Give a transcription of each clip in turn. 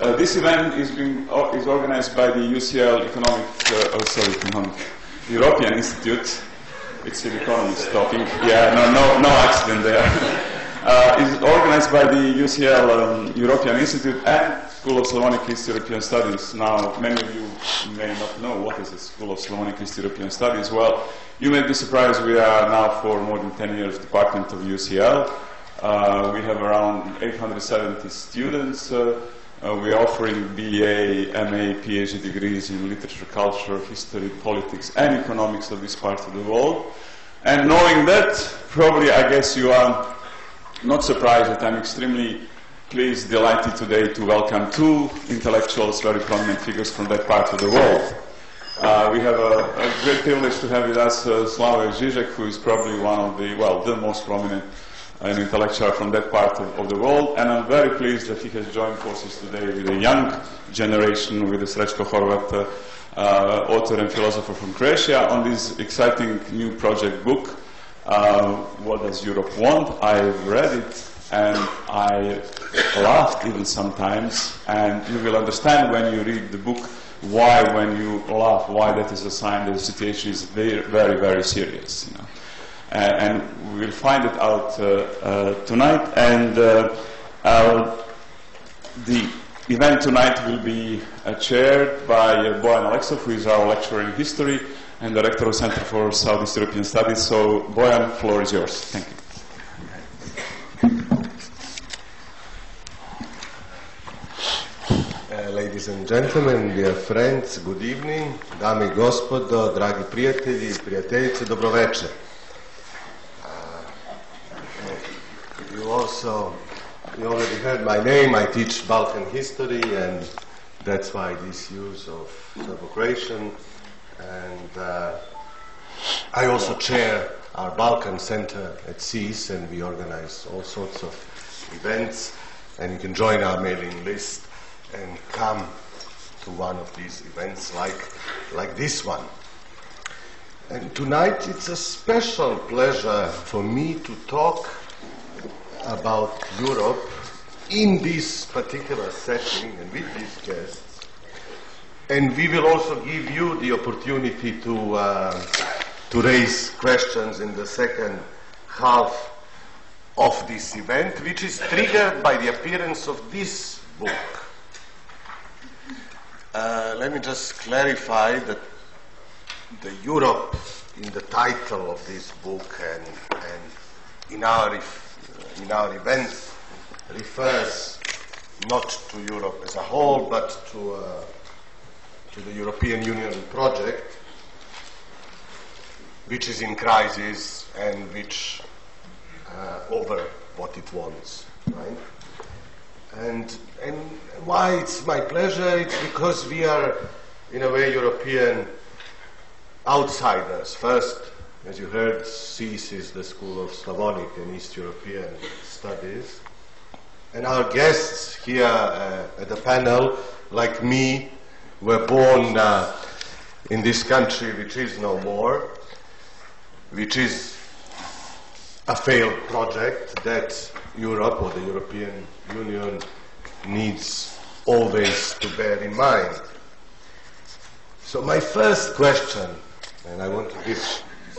Uh, this event is, being, uh, is organized by the UCL Economic, uh, oh, sorry, Economic, European Institute. It's an economist talking. Yeah, no, no, no accident there. uh, is organized by the UCL um, European Institute and School of Slavonic East European Studies. Now, many of you may not know what is the School of Slavonic East European Studies. Well, you may be surprised we are now for more than 10 years department of UCL. Uh, we have around 870 students. Uh, we are offering BA, MA, PhD degrees in literature, culture, history, politics, and economics of this part of the world. And knowing that, probably I guess you are not surprised that I'm extremely pleased, delighted today to welcome two intellectuals, very prominent figures from that part of the world. Uh, we have a, a, great privilege to have with us uh, Slavoj Žižek, who is probably one of the, well, the most prominent uh, intellectual from that part of, of, the world. And I'm very pleased that he has joined forces today with a young generation, with Srećko Horvat, uh, uh, author and philosopher from Croatia, on this exciting new project book, uh, What Does Europe Want? I've read it and I laughed even sometimes, and you will understand when you read the book why, when you laugh, why that is a sign that the situation is very, very, very serious. You know. Uh, and we'll find it out uh, uh, tonight. And the event tonight will be chaired by uh, Bojan Aleksov, who is our lecturer in history and director of Center for Southeast European Studies. So, Bojan, floor is yours. Thank you. ladies and gentlemen, dear friends, good evening. Dame gospodo, dragi prijatelji prijateljice, dobroveče. Uh, you also, you already heard my name. I teach Balkan history, and that's why this use of Serbo-Croatian. And uh, I also chair our Balkan Center at SSEES, and we organize all sorts of events. And you can join our mailing list and come to one of these events like, like this one. And tonight it's a special pleasure for me to talk about Europe in this particular setting and with these guests. And we will also give you the opportunity to, uh, to raise questions in the second half of this event, which is triggered by the appearance of this book. Uh, let me just clarify that the Europe in the title of this book and, and in, our, in our events refers not to Europe as a whole, but to, uh, to the European Union project, which is in crisis and which uh, over what it wants, right? And, and why it's my pleasure? It's because we are, in a way, European outsiders. First, as you heard, SSEES is the School of Slavonic and East European Studies. And our guests here uh, at the panel, like me, were born uh, in this country which is no more, which is a failed project that Europe or the European Union needs always to bear in mind. So my first question, and I want to give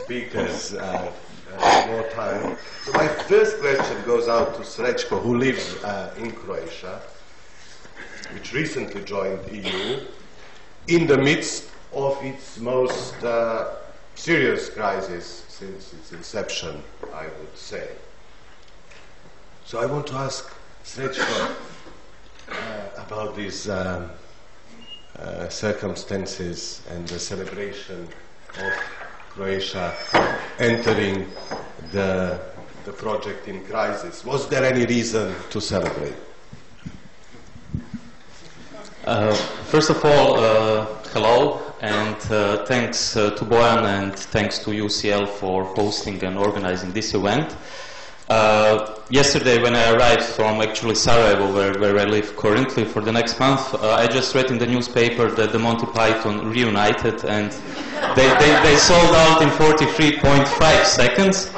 speakers uh, uh, more time. So my first question goes out to Srećko, who lives uh, in Croatia, which recently joined the EU, in the midst of its most uh, serious crisis since its inception, I would say. So I want to ask Srećko uh, about these um, circumstances and the celebration of Croatia entering the, the project in crisis. Was there any reason to celebrate? Uh, first of all, uh, hello, and uh, thanks uh, to Bojan and thanks to UCL for hosting and organizing this event. Uh, yesterday, when I arrived from actually Sarajevo, where, where I live currently, for the next month, uh, I just read in the newspaper that the Monty Python reunited and they, they, they sold out in 43.5 seconds.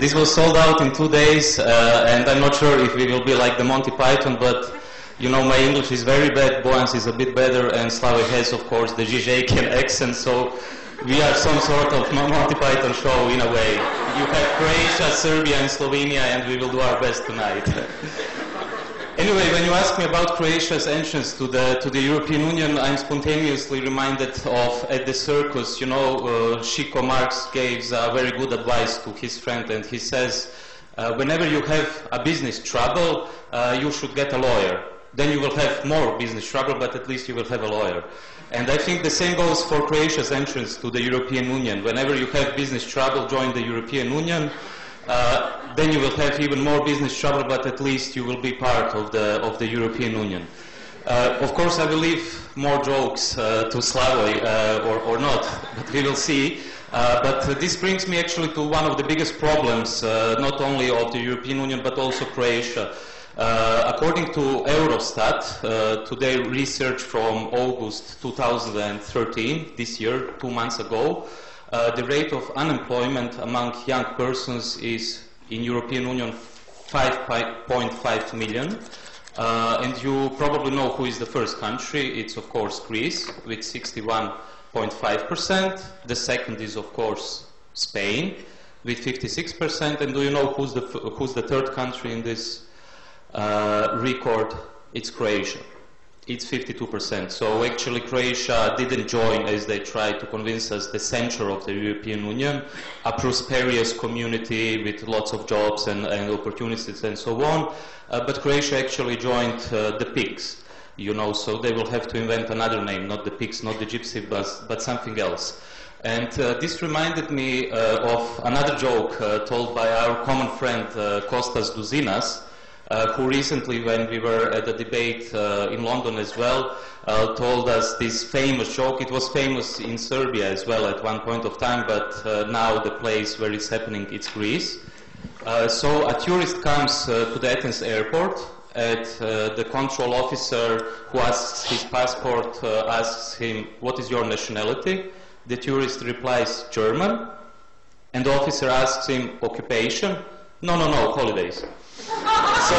This was sold out in two days, uh, and I'm not sure if we will be like the Monty Python, but You know, my English is very bad, Bojan's is a bit better, and Slavoj has, of course, the Žižekian accent, so we are some sort of Monty Python show in a way. You have Croatia, Serbia, and Slovenia, and we will do our best tonight. Anyway, when you ask me about Croatia's entrance to the to the European Union, I'm spontaneously reminded of at the circus. You know, uh, Chico Marx gave a very good advice to his friend, and he says, uh, whenever you have a business trouble, uh, you should get a lawyer. Then you will have more business trouble, but at least you will have a lawyer. And I think the same goes for Croatia's entrance to the European Union. Whenever you have business trouble, join the European Union. Uh, then you will have even more business trouble, but at least you will be part of the, of the European Union. Uh, of course, I will leave more jokes uh, to Slavoj, uh, or, or, not, but we will see. Uh, but this brings me actually to one of the biggest problems, uh, not only of the European Union, but also Croatia. Uh, according to Eurostat, uh, today research from August 2013, this year, two months ago, uh, the rate of unemployment among young persons is in European Union 5.5 million. Uh, and you probably know who is the first country. It's, of course, Greece with 61.5%. The second is, of course, Spain with 56%. And do you know who's the, who's the third country in this uh, record? It's Croatia it's 52%. So actually Croatia didn't join as they tried to convince us the center of the European Union, a prosperous community with lots of jobs and, and opportunities and so on. Uh, but Croatia actually joined uh, the pigs, you know, so they will have to invent another name, not the pigs, not the gypsy bus, but something else. And uh, this reminded me uh, of another joke uh, told by our common friend uh, Kostas Douzinas, uh, who recently, when we were at a debate uh, in London as well, uh, told us this famous joke. It was famous in Serbia as well at one point of time, but uh, now the place where it's happening, is Greece. Uh, so a tourist comes uh, to the Athens airport, at the control officer who asks his passport, asks him, what is your nationality? The tourist replies, German. And the officer asks him, occupation? No, no, no, holidays. So,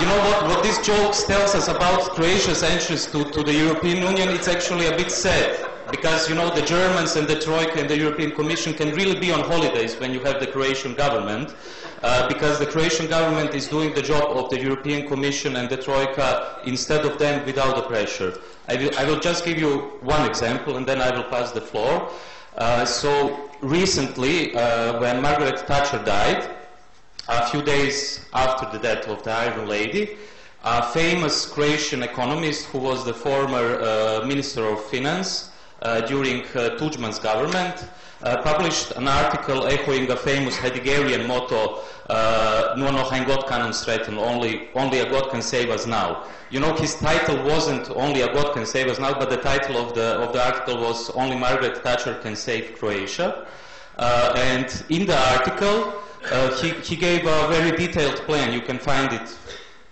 you know what, what this joke tells us about Croatia's entrance to, to the European Union, it's actually a bit sad. Because, you know, the Germans and the Troika and the European Commission can really be on holidays when you have the Croatian government. Uh, because the Croatian government is doing the job of the European Commission and the Troika instead of them without the pressure. I will, I will just give you one example and then I will pass the floor. Uh, so recently, uh, when Margaret Thatcher died, a few days after the death of the Iron Lady, a famous Croatian economist who was the former uh, Minister of Finance uh, during uh, Tudjman's government uh, published an article echoing a famous Heideggerian motto, uh, No nohain God can threaten, only, only a God can save us now. You know, his title wasn't only a God can save us now, but the title of the, of the article was Only Margaret Thatcher can save Croatia. Uh, and in the article, uh, he, he gave a very detailed plan. You can find it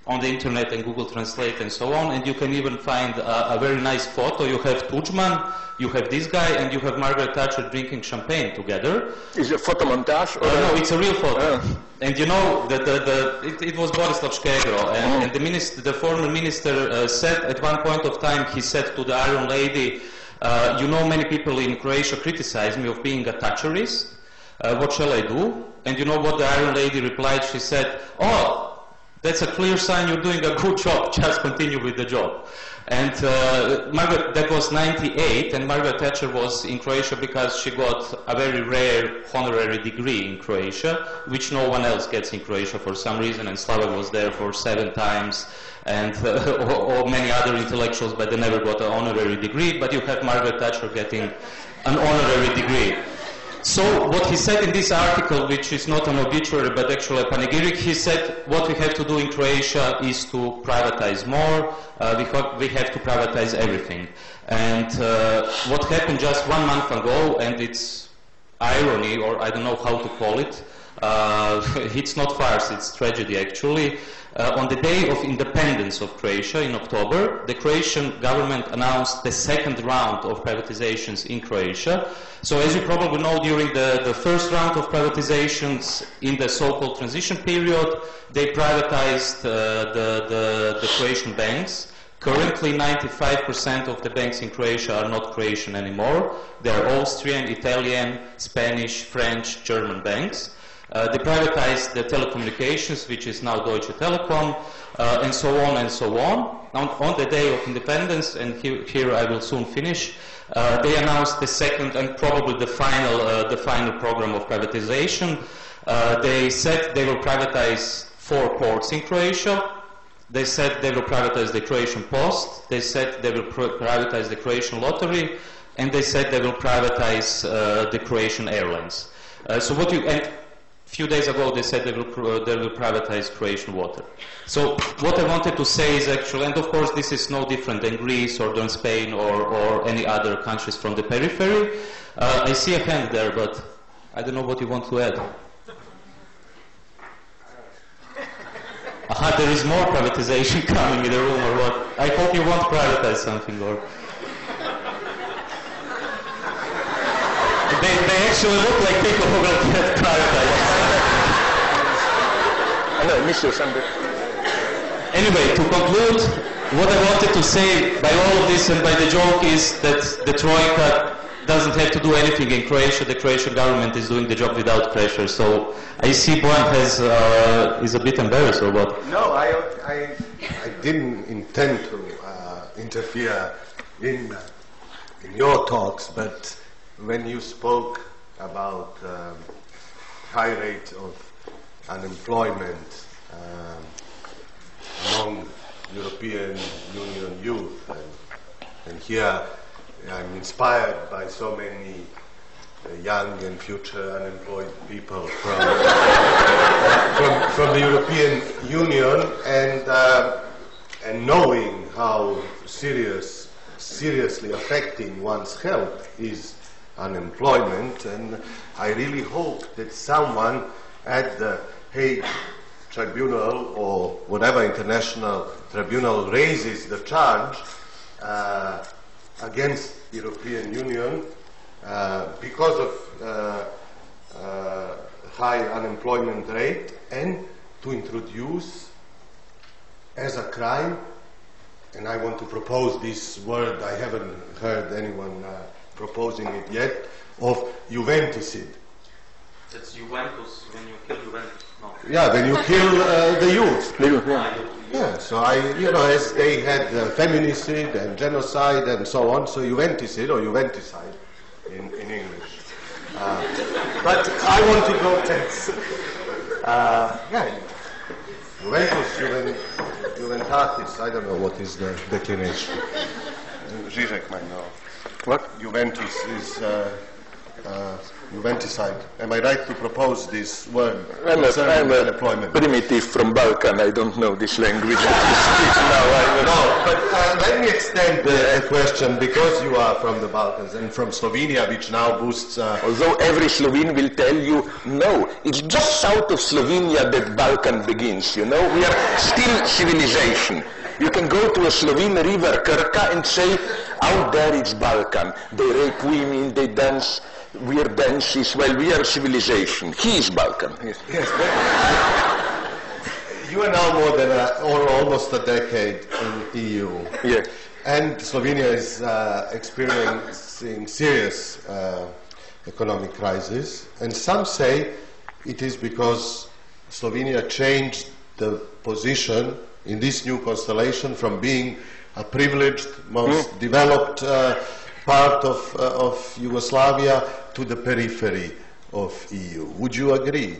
on the internet and Google Translate and so on, and you can even find a, a very nice photo. You have Tudjman, you have this guy, and you have Margaret Thatcher drinking champagne together. Is it a photo montage? Uh, no, it's a real photo. Uh. And you know, that the, the, it, it, was Borislav Škegro, and, oh. and the, minister, the former minister uh, said at one point of time, he said to the Iron Lady, uh, you know, many people in Croatia criticize me of being a Thatcherist uh, what shall I do? And you know what the Iron Lady replied? She said, oh, that's a clear sign you're doing a good job. Just continue with the job. And uh, Margaret, that was 98, and Margaret Thatcher was in Croatia because she got a very rare honorary degree in Croatia, which no one else gets in Croatia for some reason, and Slavoj was there for seven times, and uh, or, or, many other intellectuals, but they never got an honorary degree, but you have Margaret Thatcher getting an honorary degree. So what he said in this article, which is not an obituary but actually a panegyric, he said what we have to do in Croatia is to privatize more, uh, we, have, we, have, to privatize everything. And uh, what happened just one month ago, and it's irony, or I don't know how to call it, Uh, it's not farce, it's tragedy actually. Uh, on the day of independence of Croatia in October, the Croatian government announced the second round of privatizations in Croatia. So as you probably know, during the, the first round of privatizations in the so-called transition period, they privatized uh, the, the, the Croatian banks. Currently, 95% of the banks in Croatia are not Croatian anymore. They are Austrian, Italian, Spanish, French, German banks. Uh, they privatized the telecommunications, which is now Deutsche Telekom, uh, and so on and so on. On, on the day of independence, and here, here I will soon finish, uh, they announced the second and probably the final, uh, the final program of privatization. Uh, they said they will privatize four ports in Croatia. They said they will privatize the Croatian Post. They said they will privatize the Croatian Lottery, and they said they will privatize uh, the Croatian Airlines. so what you and few days ago they said they will, uh, they will privatize Croatian water. So what I wanted to say is actually, and of course this is no different than Greece or than Spain or, or any other countries from the periphery. Uh, I see a hand there, but I don't know what you want to add. Aha, there is more privatization coming in the room or what? I hope you won't privatize something or... They, they actually look like people who will get privatized. Anyway, to conclude, what I wanted to say by all of this and by the joke is that the Troika doesn't have to do anything in Croatia. The Croatian government is doing the job without pressure. So I see Bojan has uh, is a bit embarrassed or what? No, I, I, I didn't intend to uh, interfere in, in your talks, but when you spoke about um, high rate of unemployment um, among European Union youth. And, and, here I'm inspired by so many uh, young and future unemployed people from, from, from, the European Union and, uh, and knowing how serious, seriously affecting one's health is unemployment. And I really hope that someone at the Hague Tribunal or whatever international tribunal raises the charge uh, against European Union uh, because of uh, uh, high unemployment rate and to introduce as a crime and I want to propose this word, I haven't heard anyone uh, proposing it yet, of Juventicide. That's Juventus, when you kill Juventus. Yeah, when you kill uh, the youth. Yeah. yeah, so I, you know, as they had uh, feminicide and genocide and so on, so Juventicide or Juventicide in, in English. Uh, but I want to go to, uh, yeah, Juventus, Juven, Juventatis, I don't know what is the declination. Zizek might know. What? Juventus is uh, uh, Juventicide. Am I right to propose this word I'm a, I'm a primitive from Balkan. I don't know this language now. no, but uh, let me extend the question because you are from the Balkans and from Slovenia, which now boosts. Uh, Although every Slovene will tell you, no, it's just south of Slovenia that Balkan begins. You know, we are still civilization. You can go to a Slovene river, Krka, and say, out there it's Balkan. They rape women, they dance we are dances, well, we are civilization. He is Balkan. Yes. yes you are now more than a, almost a decade in EU. Yeah. And Slovenia is uh, experiencing serious uh, economic crisis. And some say it is because Slovenia changed the position in this new constellation from being a privileged, most mm. developed uh, part of, uh, of Yugoslavia to the periphery of EU. Would you agree?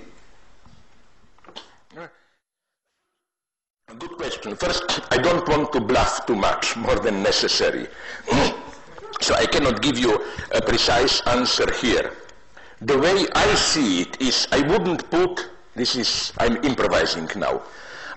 Good question. First, I don't want to bluff too much, more than necessary. so I cannot give you a precise answer here. The way I see it is I wouldn't put, this is, I'm improvising now,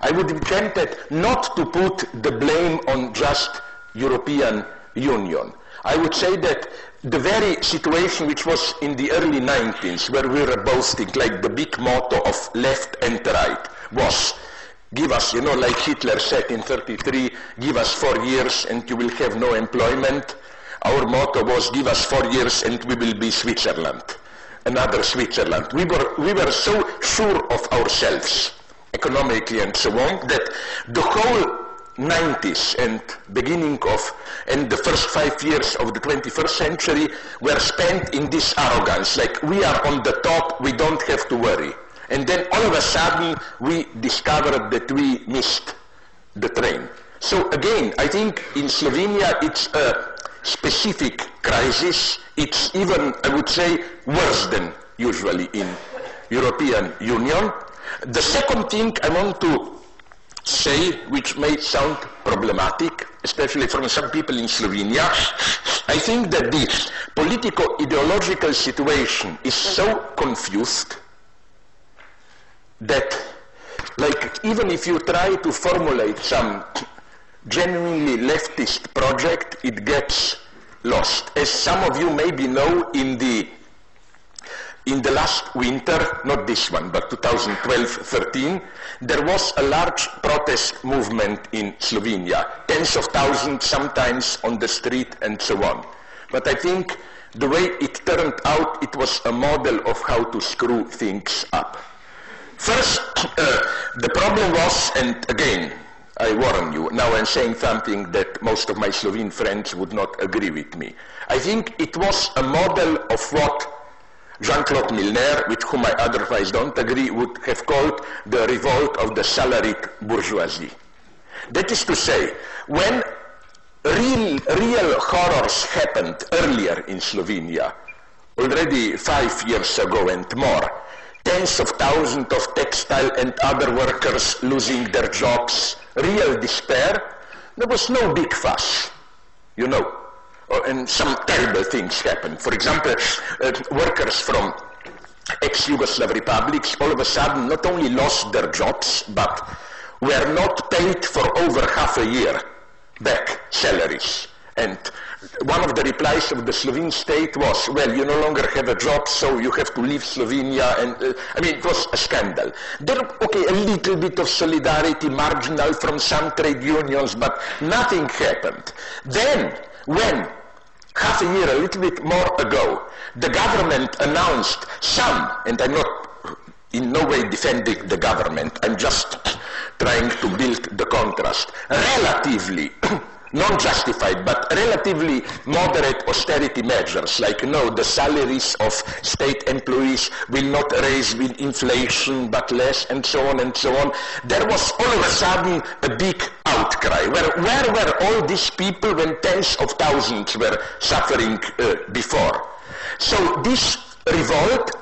I would be tempted not to put the blame on just European Union. I would say that the very situation which was in the early 90s, where we were boasting, like the big motto of left and right, was give us, you know, like Hitler said in 33, give us four years and you will have no employment. Our motto was give us four years and we will be Switzerland, another Switzerland. We were, we were so sure of ourselves, economically and so on, that the whole 90s and beginning of and the first five years of the 21st century were spent in this arrogance like we are on the top we don't have to worry. And then all of a sudden we discovered that we missed the train. So again i think in slovenia it's a specific crisis. It's even i would say worse than usually in european union the second thing i want to say, which may sound problematic, especially from some people in Slovenia, I think that the political-ideological situation is so confused that, like, even if you try to formulate some genuinely leftist project, it gets lost. As some of you maybe know, in the in the last winter, not this one, but 2012-13, there was a large protest movement in Slovenia, tens of thousands sometimes on the street and so on. But I think the way it turned out, it was a model of how to screw things up. First, uh, the problem was, and again, I warn you, now I'm saying something that most of my Slovene friends would not agree with me. I think it was a model of what Jean-Claude Milner, with whom I otherwise don't agree, would have called the revolt of the salaried bourgeoisie. That is to say, when real, real horrors happened earlier in Slovenia, already five years ago and more, tens of thousands of textile and other workers losing their jobs, real despair, there was no big fuss, you know and some terrible things happened. For example, uh, workers from ex-Yugoslav republics all of a sudden not only lost their jobs, but were not paid for over half a year back salaries. And one of the replies of the Slovene state was, well, you no longer have a job, so you have to leave Slovenia. And uh, I mean, it was a scandal. There, okay, a little bit of solidarity, marginal from some trade unions, but nothing happened. Then when half a year, a little bit more ago, the government announced some, and I'm not in no way defending the government, I'm just trying to build the contrast, relatively non-justified but relatively moderate austerity measures like no the salaries of state employees will not raise with inflation but less and so on and so on. There was all of a sudden a big outcry where, where were all these people when tens of thousands were suffering uh, before? So this revolt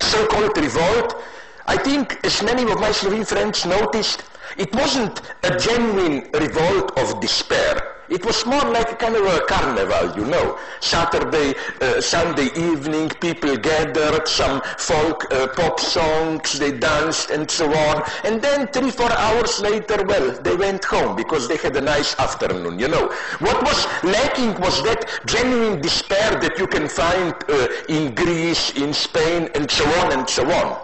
so-called revolt I think as many of my Slovene friends noticed it wasn't a genuine revolt of despair. It was more like a kind of a carnival, you know. Saturday, uh, Sunday evening, people gathered, some folk uh, pop songs, they danced and so on. And then three, four hours later, well, they went home because they had a nice afternoon, you know. What was lacking was that genuine despair that you can find uh, in Greece, in Spain, and so on and so on.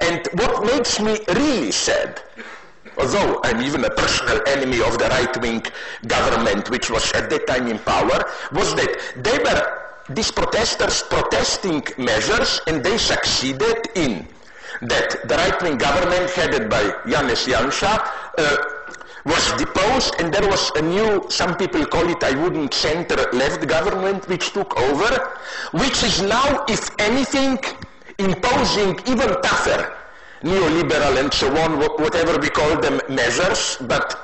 And what makes me really sad although I'm even a personal enemy of the right-wing government which was at that time in power, was that they were, these protesters protesting measures and they succeeded in that the right-wing government headed by Janez Janša uh, was deposed and there was a new, some people call it, I wouldn't center-left government which took over, which is now, if anything, imposing even tougher neoliberal and so on, whatever we call them, measures, but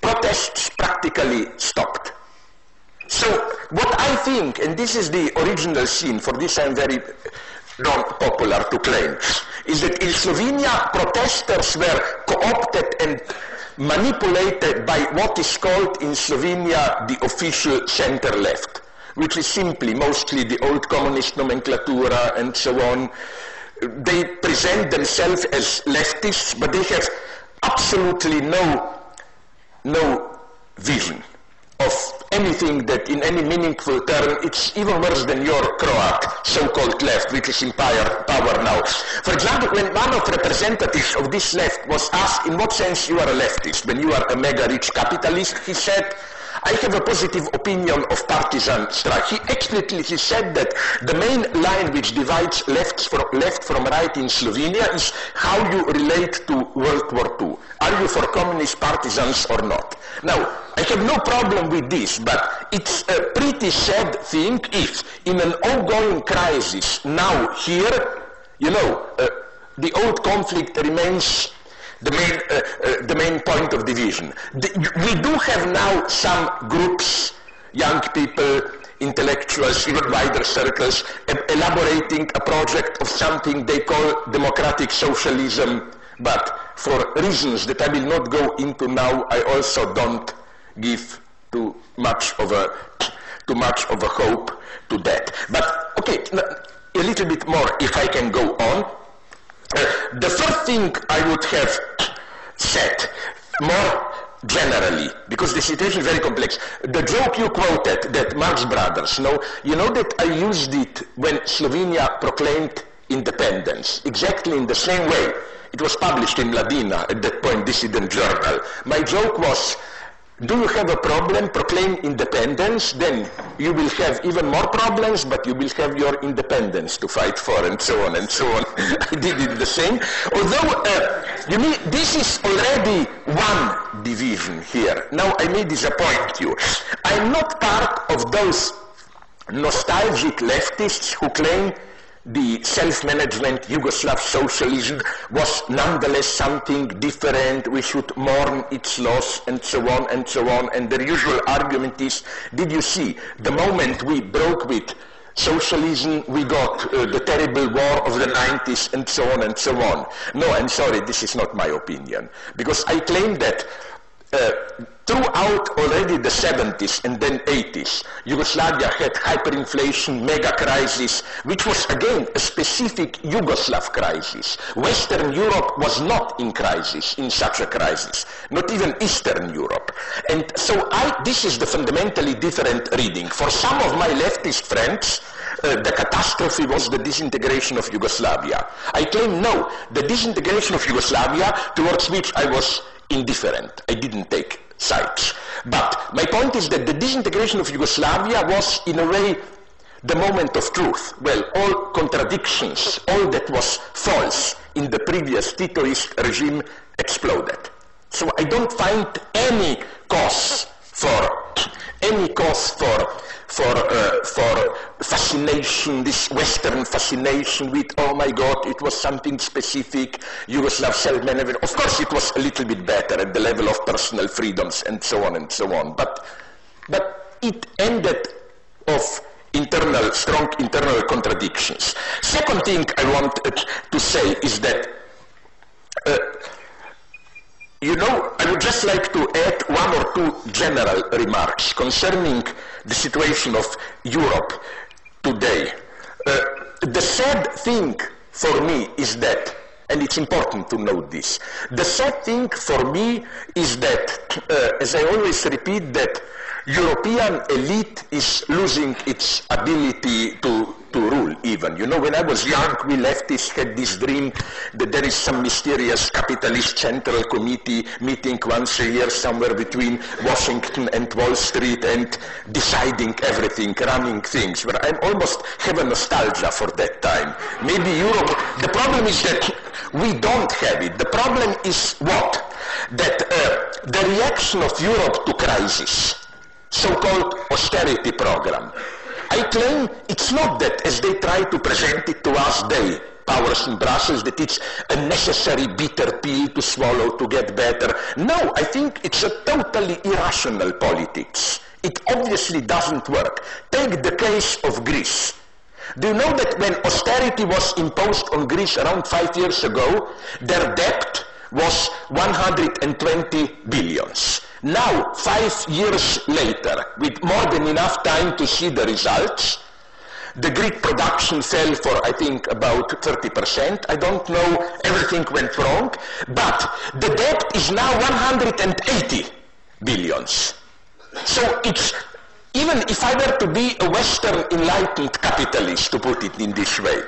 protests practically stopped. So what I think, and this is the original scene, for this I'm very not popular to claim, is that in Slovenia protesters were co-opted and manipulated by what is called in Slovenia the official center-left, which is simply mostly the old communist nomenclatura and so on, they present themselves as leftists, but they have absolutely no, no vision of anything that in any meaningful term, it's even worse than your Croat so-called left, which is in power, power now. For example, when one of representatives of this left was asked in what sense you are a leftist, when you are a mega rich capitalist, he said, I have a positive opinion of partisan strike. He explicitly said that the main line which divides left from, left from right in Slovenia is how you relate to World War II. Are you for communist partisans or not? Now, I have no problem with this, but it's a pretty sad thing if in an ongoing crisis now here, you know, uh, the old conflict remains the main, uh, uh, the main point of division. The, we do have now some groups, young people, intellectuals, even wider circles, elaborating a project of something they call democratic socialism, but for reasons that I will not go into now, I also don't give too much of a too much of a hope to that. But okay, a little bit more if I can go on. The first thing I would have said more generally, because the situation is very complex. The joke you quoted that Marx Brothers, no, you know that I used it when Slovenia proclaimed independence, exactly in the same way. It was published in Mladina, at that point, dissident journal. My joke was do you have a problem? Proclaim independence, then you will have even more problems, but you will have your independence to fight for, and so on and so on. I did it the same. Although, uh, you mean, this is already one division here. Now, I may disappoint you. I'm not part of those nostalgic leftists who claim the self-management Yugoslav socialism was nonetheless something different. We should mourn its loss and so on and so on. And the usual argument is, did you see, the moment we broke with socialism, we got uh, the terrible war of the 90s and so on and so on. No, I'm sorry, this is not my opinion. Because I claim that uh, throughout already the 70s and then 80s, Yugoslavia had hyperinflation, mega crisis, which was again a specific Yugoslav crisis. Western Europe was not in crisis, in such a crisis, not even Eastern Europe. And so I, this is the fundamentally different reading. For some of my leftist friends, uh, the catastrophe was the disintegration of Yugoslavia. I claim no, the disintegration of Yugoslavia, towards which I was indifferent. I didn't take sides. But my point is that the disintegration of Yugoslavia was, in a way, the moment of truth. Well, all contradictions, all that was false in the previous Titoist regime exploded. So I don't find any cause for any cause for for, uh, for fascination, this Western fascination with, oh my God, it was something specific, Yugoslav self-management. Of course, it was a little bit better at the level of personal freedoms and so on and so on. But, but it ended of internal, strong internal contradictions. Second thing I want to say is that uh, you know, I would just like to add one or two general remarks concerning the situation of Europe today. Uh, the sad thing for me is that, and it's important to note this, the sad thing for me is that, uh, as I always repeat, that European elite is losing its ability to to rule even. You know, when I was young, we leftists had this dream that there is some mysterious capitalist central committee meeting once a year somewhere between Washington and Wall Street and deciding everything, running things. But I almost have a nostalgia for that time. Maybe Europe, the problem is that we don't have it. The problem is what? That uh, the reaction of Europe to crisis, so-called austerity program, I claim it's not that, as they try to present it to us, they, powers in Brussels, that it's a necessary bitter pill to swallow to get better. No, I think it's a totally irrational politics. It obviously doesn't work. Take the case of Greece. Do you know that when austerity was imposed on Greece around five years ago, their debt was 120 billions. Now, five years later, with more than enough time to see the results, the Greek production fell for, I think, about 30%. I don't know, everything went wrong. But the debt is now 180 billions. So it's, even if I were to be a Western enlightened capitalist, to put it in this way,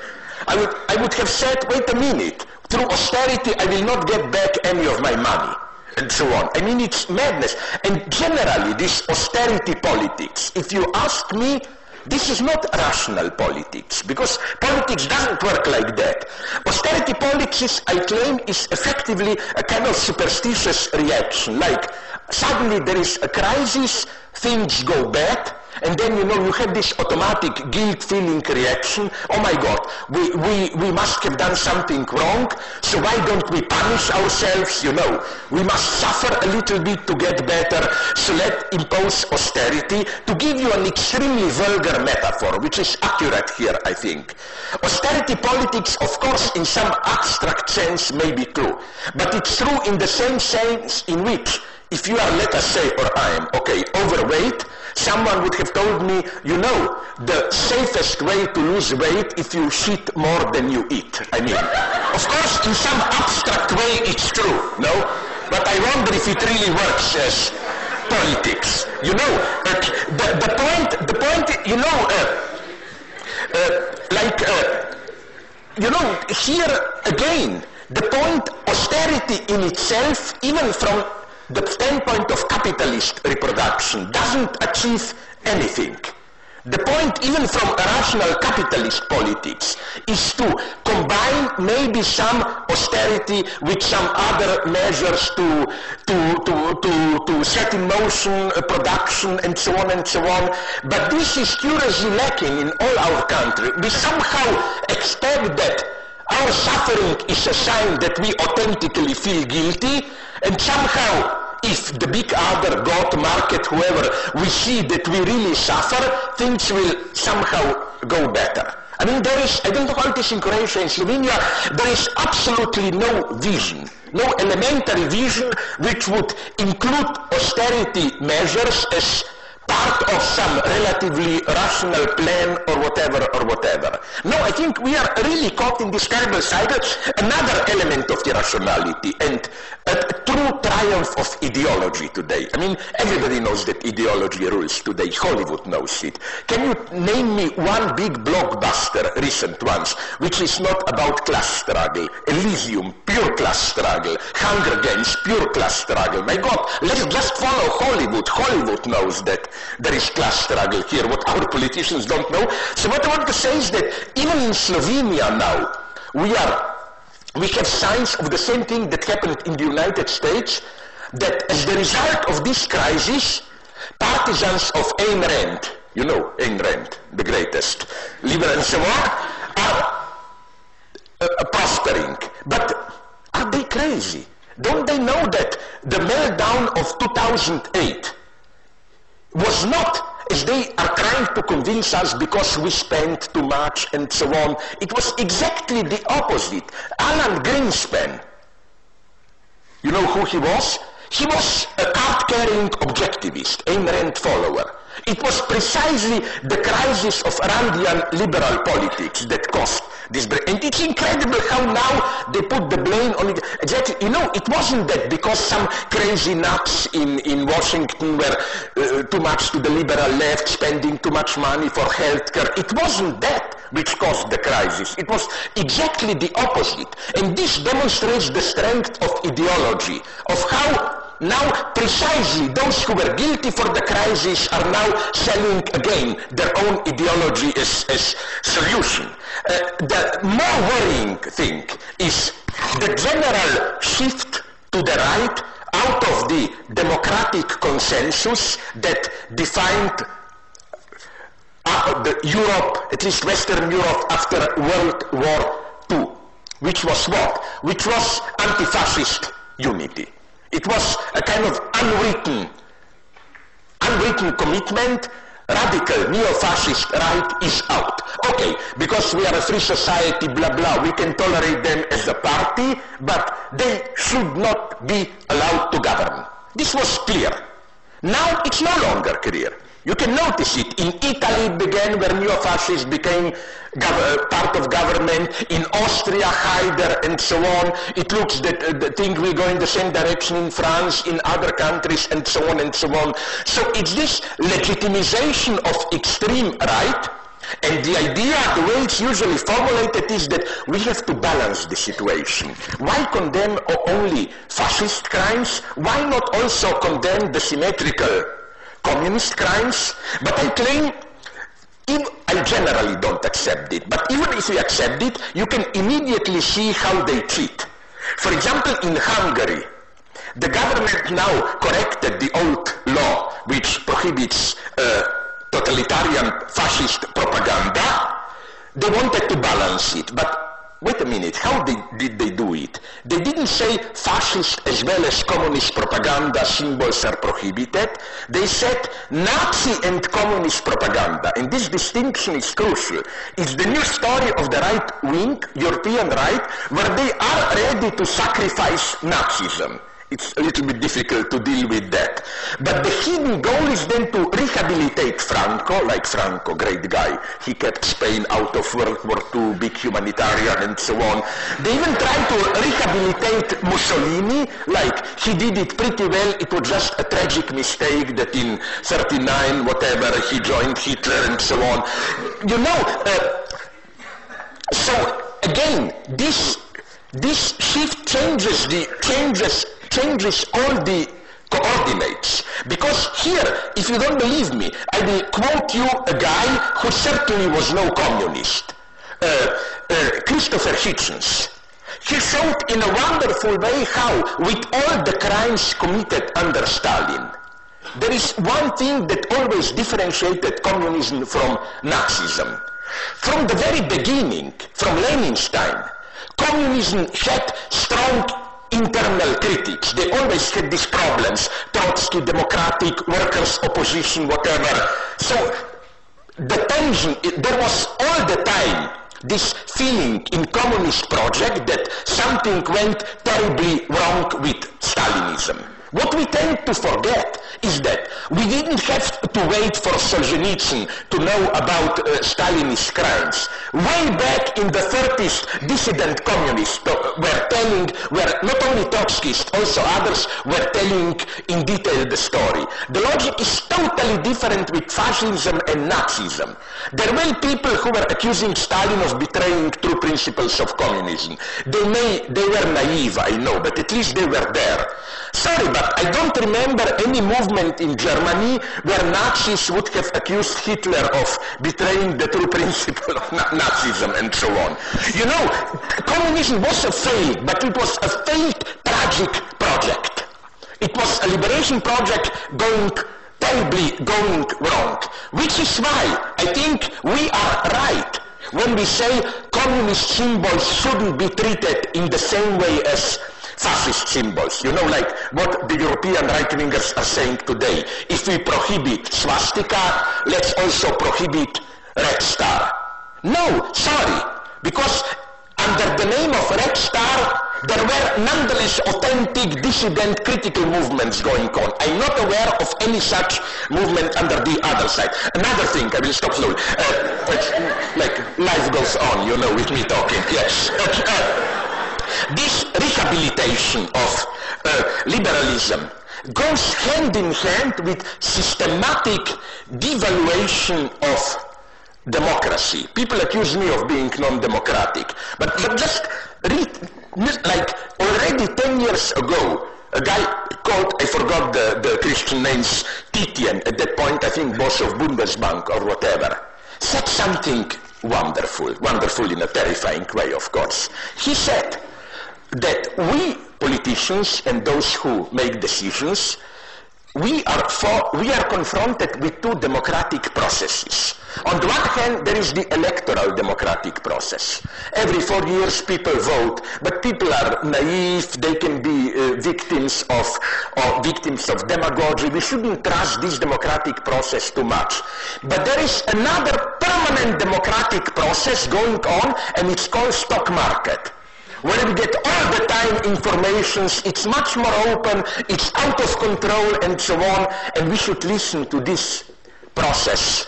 I would, I would have said, wait a minute, through austerity I will not get back any of my money and so on. I mean, it's madness. And generally, this austerity politics, if you ask me, this is not rational politics, because politics doesn't work like that. Austerity politics, I claim, is effectively a kind of superstitious reaction, like suddenly there is a crisis, things go bad, and then, you know, you have this automatic guilt-feeling reaction. Oh my God, we, we, we must have done something wrong, so why don't we punish ourselves, you know? We must suffer a little bit to get better, so let impose austerity. To give you an extremely vulgar metaphor, which is accurate here, I think. Austerity politics, of course, in some abstract sense may be true, but it's true in the same sense in which if you are, let us say, or I am, okay, overweight, someone would have told me, you know, the safest way to lose weight if you shit more than you eat. I mean, of course, in some abstract way it's true, no? But I wonder if it really works as politics. You know, uh, the, the point, the point, you know, uh, uh, like, uh, you know, here again, the point, austerity in itself, even from the standpoint of capitalist reproduction doesn't achieve anything. The point, even from rational capitalist politics, is to combine maybe some austerity with some other measures to, to, to, to, to set in motion uh, production and so on and so on. But this is curiously lacking in all our country. We somehow expect that our suffering is a sign that we authentically feel guilty, and somehow if the big other God, market, whoever, we see that we really suffer, things will somehow go better. I mean, there is, I don't know how it is in Croatia and Slovenia, there is absolutely no vision, no elementary vision which would include austerity measures as part of some relatively rational plan or whatever or whatever. No, I think we are really caught in this terrible cycle. Another element of irrationality and a true triumph of ideology today. I mean, everybody knows that ideology rules today. Hollywood knows it. Can you name me one big blockbuster, recent ones, which is not about class struggle? Elysium, pure class struggle. Hunger Games, pure class struggle. My God, let's just follow Hollywood. Hollywood knows that there is class struggle here, what our politicians don't know. So what I want to say is that even in Slovenia now, we are, we have signs of the same thing that happened in the United States, that as the result of this crisis, partisans of Ayn Rand, you know Ayn Rand, the greatest liberal and so on, are uh, prospering. But are they crazy? Don't they know that the meltdown of 2008 was not as they are trying to convince us because we spent too much and so on. It was exactly the opposite. Alan Greenspan, you know who he was? He was a card-carrying objectivist, Ayn Rand follower. It was precisely the crisis of Randian liberal politics that caused this. And it's incredible how now they put the blame on it. Exactly, you know, it wasn't that because some crazy nuts in, in Washington were uh, too much to the liberal left, spending too much money for healthcare. It wasn't that which caused the crisis. It was exactly the opposite. And this demonstrates the strength of ideology, of how now precisely those who were guilty for the crisis are now selling again their own ideology as, as solution. Uh, the more worrying thing is the general shift to the right out of the democratic consensus that defined uh, Europe, at least Western Europe after World War II, which was what? Which was anti-fascist unity. It was a kind of unwritten, unwritten commitment. Radical neo-fascist right is out. Okay, because we are a free society, blah blah, we can tolerate them as a party, but they should not be allowed to govern. This was clear. Now it's no longer clear. You can notice it. In Italy it began where neo-fascists became gov- part of government. In Austria, Haider, and so on. It looks that uh, the thing we go in the same direction in France, in other countries, and so on and so on. So it's this legitimization of extreme right and the idea, the way it's usually formulated is that we have to balance the situation. Why condemn only fascist crimes? Why not also condemn the symmetrical communist crimes? But I claim, if, I generally don't accept it, but even if you accept it, you can immediately see how they cheat. For example, in Hungary, the government now corrected the old law which prohibits uh, totalitarian fascist propaganda, they wanted to balance it. But wait a minute, how did, did they do it? They didn't say fascist as well as communist propaganda symbols are prohibited. They said Nazi and communist propaganda. And this distinction is crucial. It's the new story of the right wing, European right, where they are ready to sacrifice Nazism. It's a little bit difficult to deal with that. But the hidden goal is then to rehabilitate Franco, like Franco, great guy. He kept Spain out of World War II, big humanitarian and so on. They even tried to rehabilitate Mussolini, like he did it pretty well. It was just a tragic mistake that in 39, whatever, he joined Hitler and so on. You know, uh, so again, this this shift changes the changes changes all the coordinates. Because here, if you don't believe me, I will quote you a guy who certainly was no communist, uh, uh, Christopher Hitchens. He showed in a wonderful way how, with all the crimes committed under Stalin, there is one thing that always differentiated communism from Nazism. From the very beginning, from Lenin's time, communism had strong internal critics. They always had these problems. Trotsky, democratic, workers, opposition, whatever. So the tension, there was all the time this feeling in communist project that something went terribly wrong with Stalinism. What we tend to forget is that we didn't have to wait for Solzhenitsyn to know about uh, Stalinist crimes. Way back in the 30s, dissident communists were telling, were not only Trotskyists, also others were telling in detail the story. The logic is totally different with fascism and Nazism. There were people who were accusing Stalin of betraying true principles of communism. They may, they were naive, I know, but at least they were there. Sorry, but I don't remember any movement in Germany where Nazis would have accused Hitler of betraying the true principle of Nazism and so on. You know, communism was a failed, but it was a failed tragic project. It was a liberation project going terribly going wrong, which is why I think we are right when we say communist symbols shouldn't be treated in the same way as fascist symbols. You know, like what the European right-wingers are saying today. If we prohibit swastika, let's also prohibit Red Star. No, sorry, because under the name of Red Star, there were nonetheless authentic dissident critical movements going on. I'm not aware of any such movement under the other side. Another thing, I will stop slowly. Uh, like life goes on, you know, with me talking. Yes. Uh, this rehabilitation of uh, liberalism goes hand in hand with systematic devaluation of democracy. People accuse me of being non-democratic, but, but just read, like already 10 years ago, a guy called, I forgot the, the Christian names, Titian, at that point I think boss of Bundesbank or whatever, said something wonderful, wonderful in a terrifying way of course. He said, that we politicians and those who make decisions, we are, for, we are confronted with two democratic processes. On the one hand, there is the electoral democratic process. Every four years people vote, but people are naive, they can be uh, victims of, or victims of demagogy. We shouldn't trust this democratic process too much. But there is another permanent democratic process going on, and it's called stock market where we get all the time informations, it's much more open, it's out of control and so on, and we should listen to this process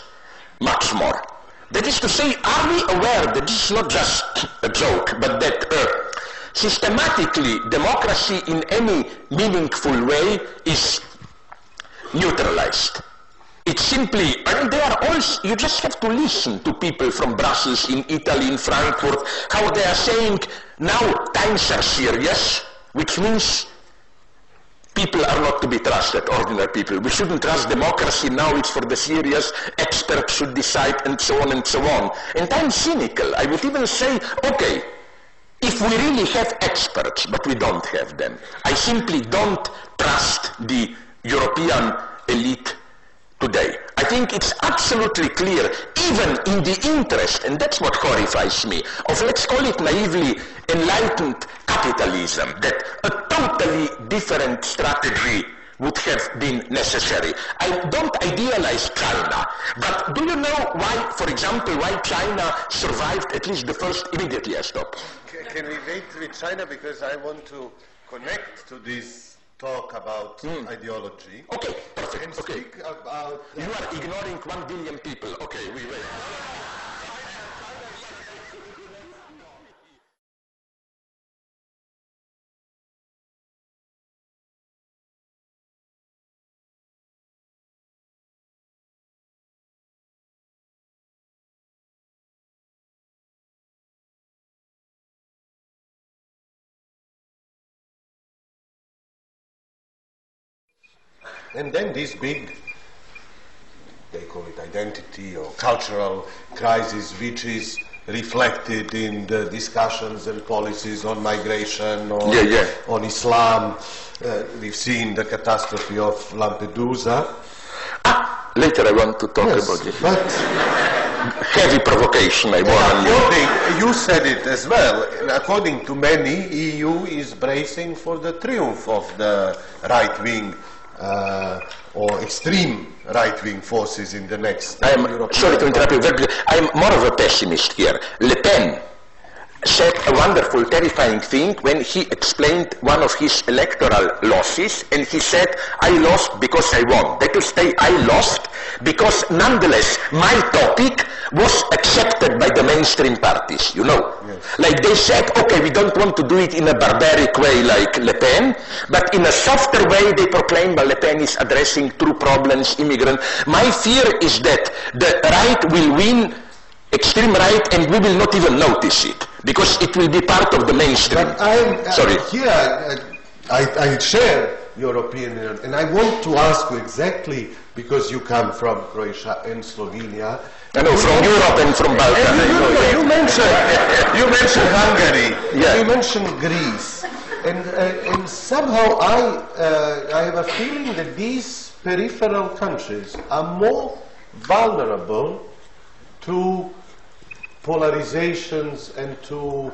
much more. That is to say, are we aware that this is not just a joke, but that uh, systematically democracy in any meaningful way is neutralized? It's simply, mean, they are all, you just have to listen to people from Brussels, in Italy, in Frankfurt, how they are saying, now times are serious, which means people are not to be trusted, ordinary people. We shouldn't trust democracy, now it's for the serious, experts should decide, and so on and so on. And I'm cynical. I would even say, okay, if we really have experts, but we don't have them, I simply don't trust the European elite today. I think it's absolutely clear, even in the interest, and that's what horrifies me, of let's call it naively enlightened capitalism, that a totally different strategy would have been necessary. I don't idealize China, but do you know why, for example, why China survived at least the first, immediately I stop. Can we wait with China because I want to connect to this talk about mm. ideology. Okay, perfect. And okay. speak about. You are ignoring one billion people. Okay, we wait. And then this big, they call it identity or cultural crisis, which is reflected in the discussions and policies on migration, or yeah, yeah. on Islam. Uh, we've seen the catastrophe of Lampedusa. Ah, later I want to talk yes, about it. But heavy provocation, I you. You said it as well. According to many, EU is bracing for the triumph of the right wing uh, or extreme right-wing forces in the next I am European sorry to interrupt you. I am more of a pessimist here. Le Pen said a wonderful, terrifying thing when he explained one of his electoral losses, and he said, I lost because I won. That is to say, I lost because nonetheless my topic was accepted by the mainstream parties, you know. Yes. Like they said, okay, we don't want to do it in a barbaric way like Le Pen, but in a softer way they proclaim that Le Pen is addressing true problems, immigrant. My fear is that the right will win extreme right and we will not even notice it because it will be part of the mainstream. But I'm, uh, Sorry. Here, uh, I, I, share your opinion and I want to ask you exactly because you come from Croatia and Slovenia. I know, from Europe and from Balkan. And you, you, mentioned, you mentioned Hungary, yeah. you mentioned Greece. And, uh, and somehow I, uh, I have a feeling that these peripheral countries are more vulnerable to polarizations and to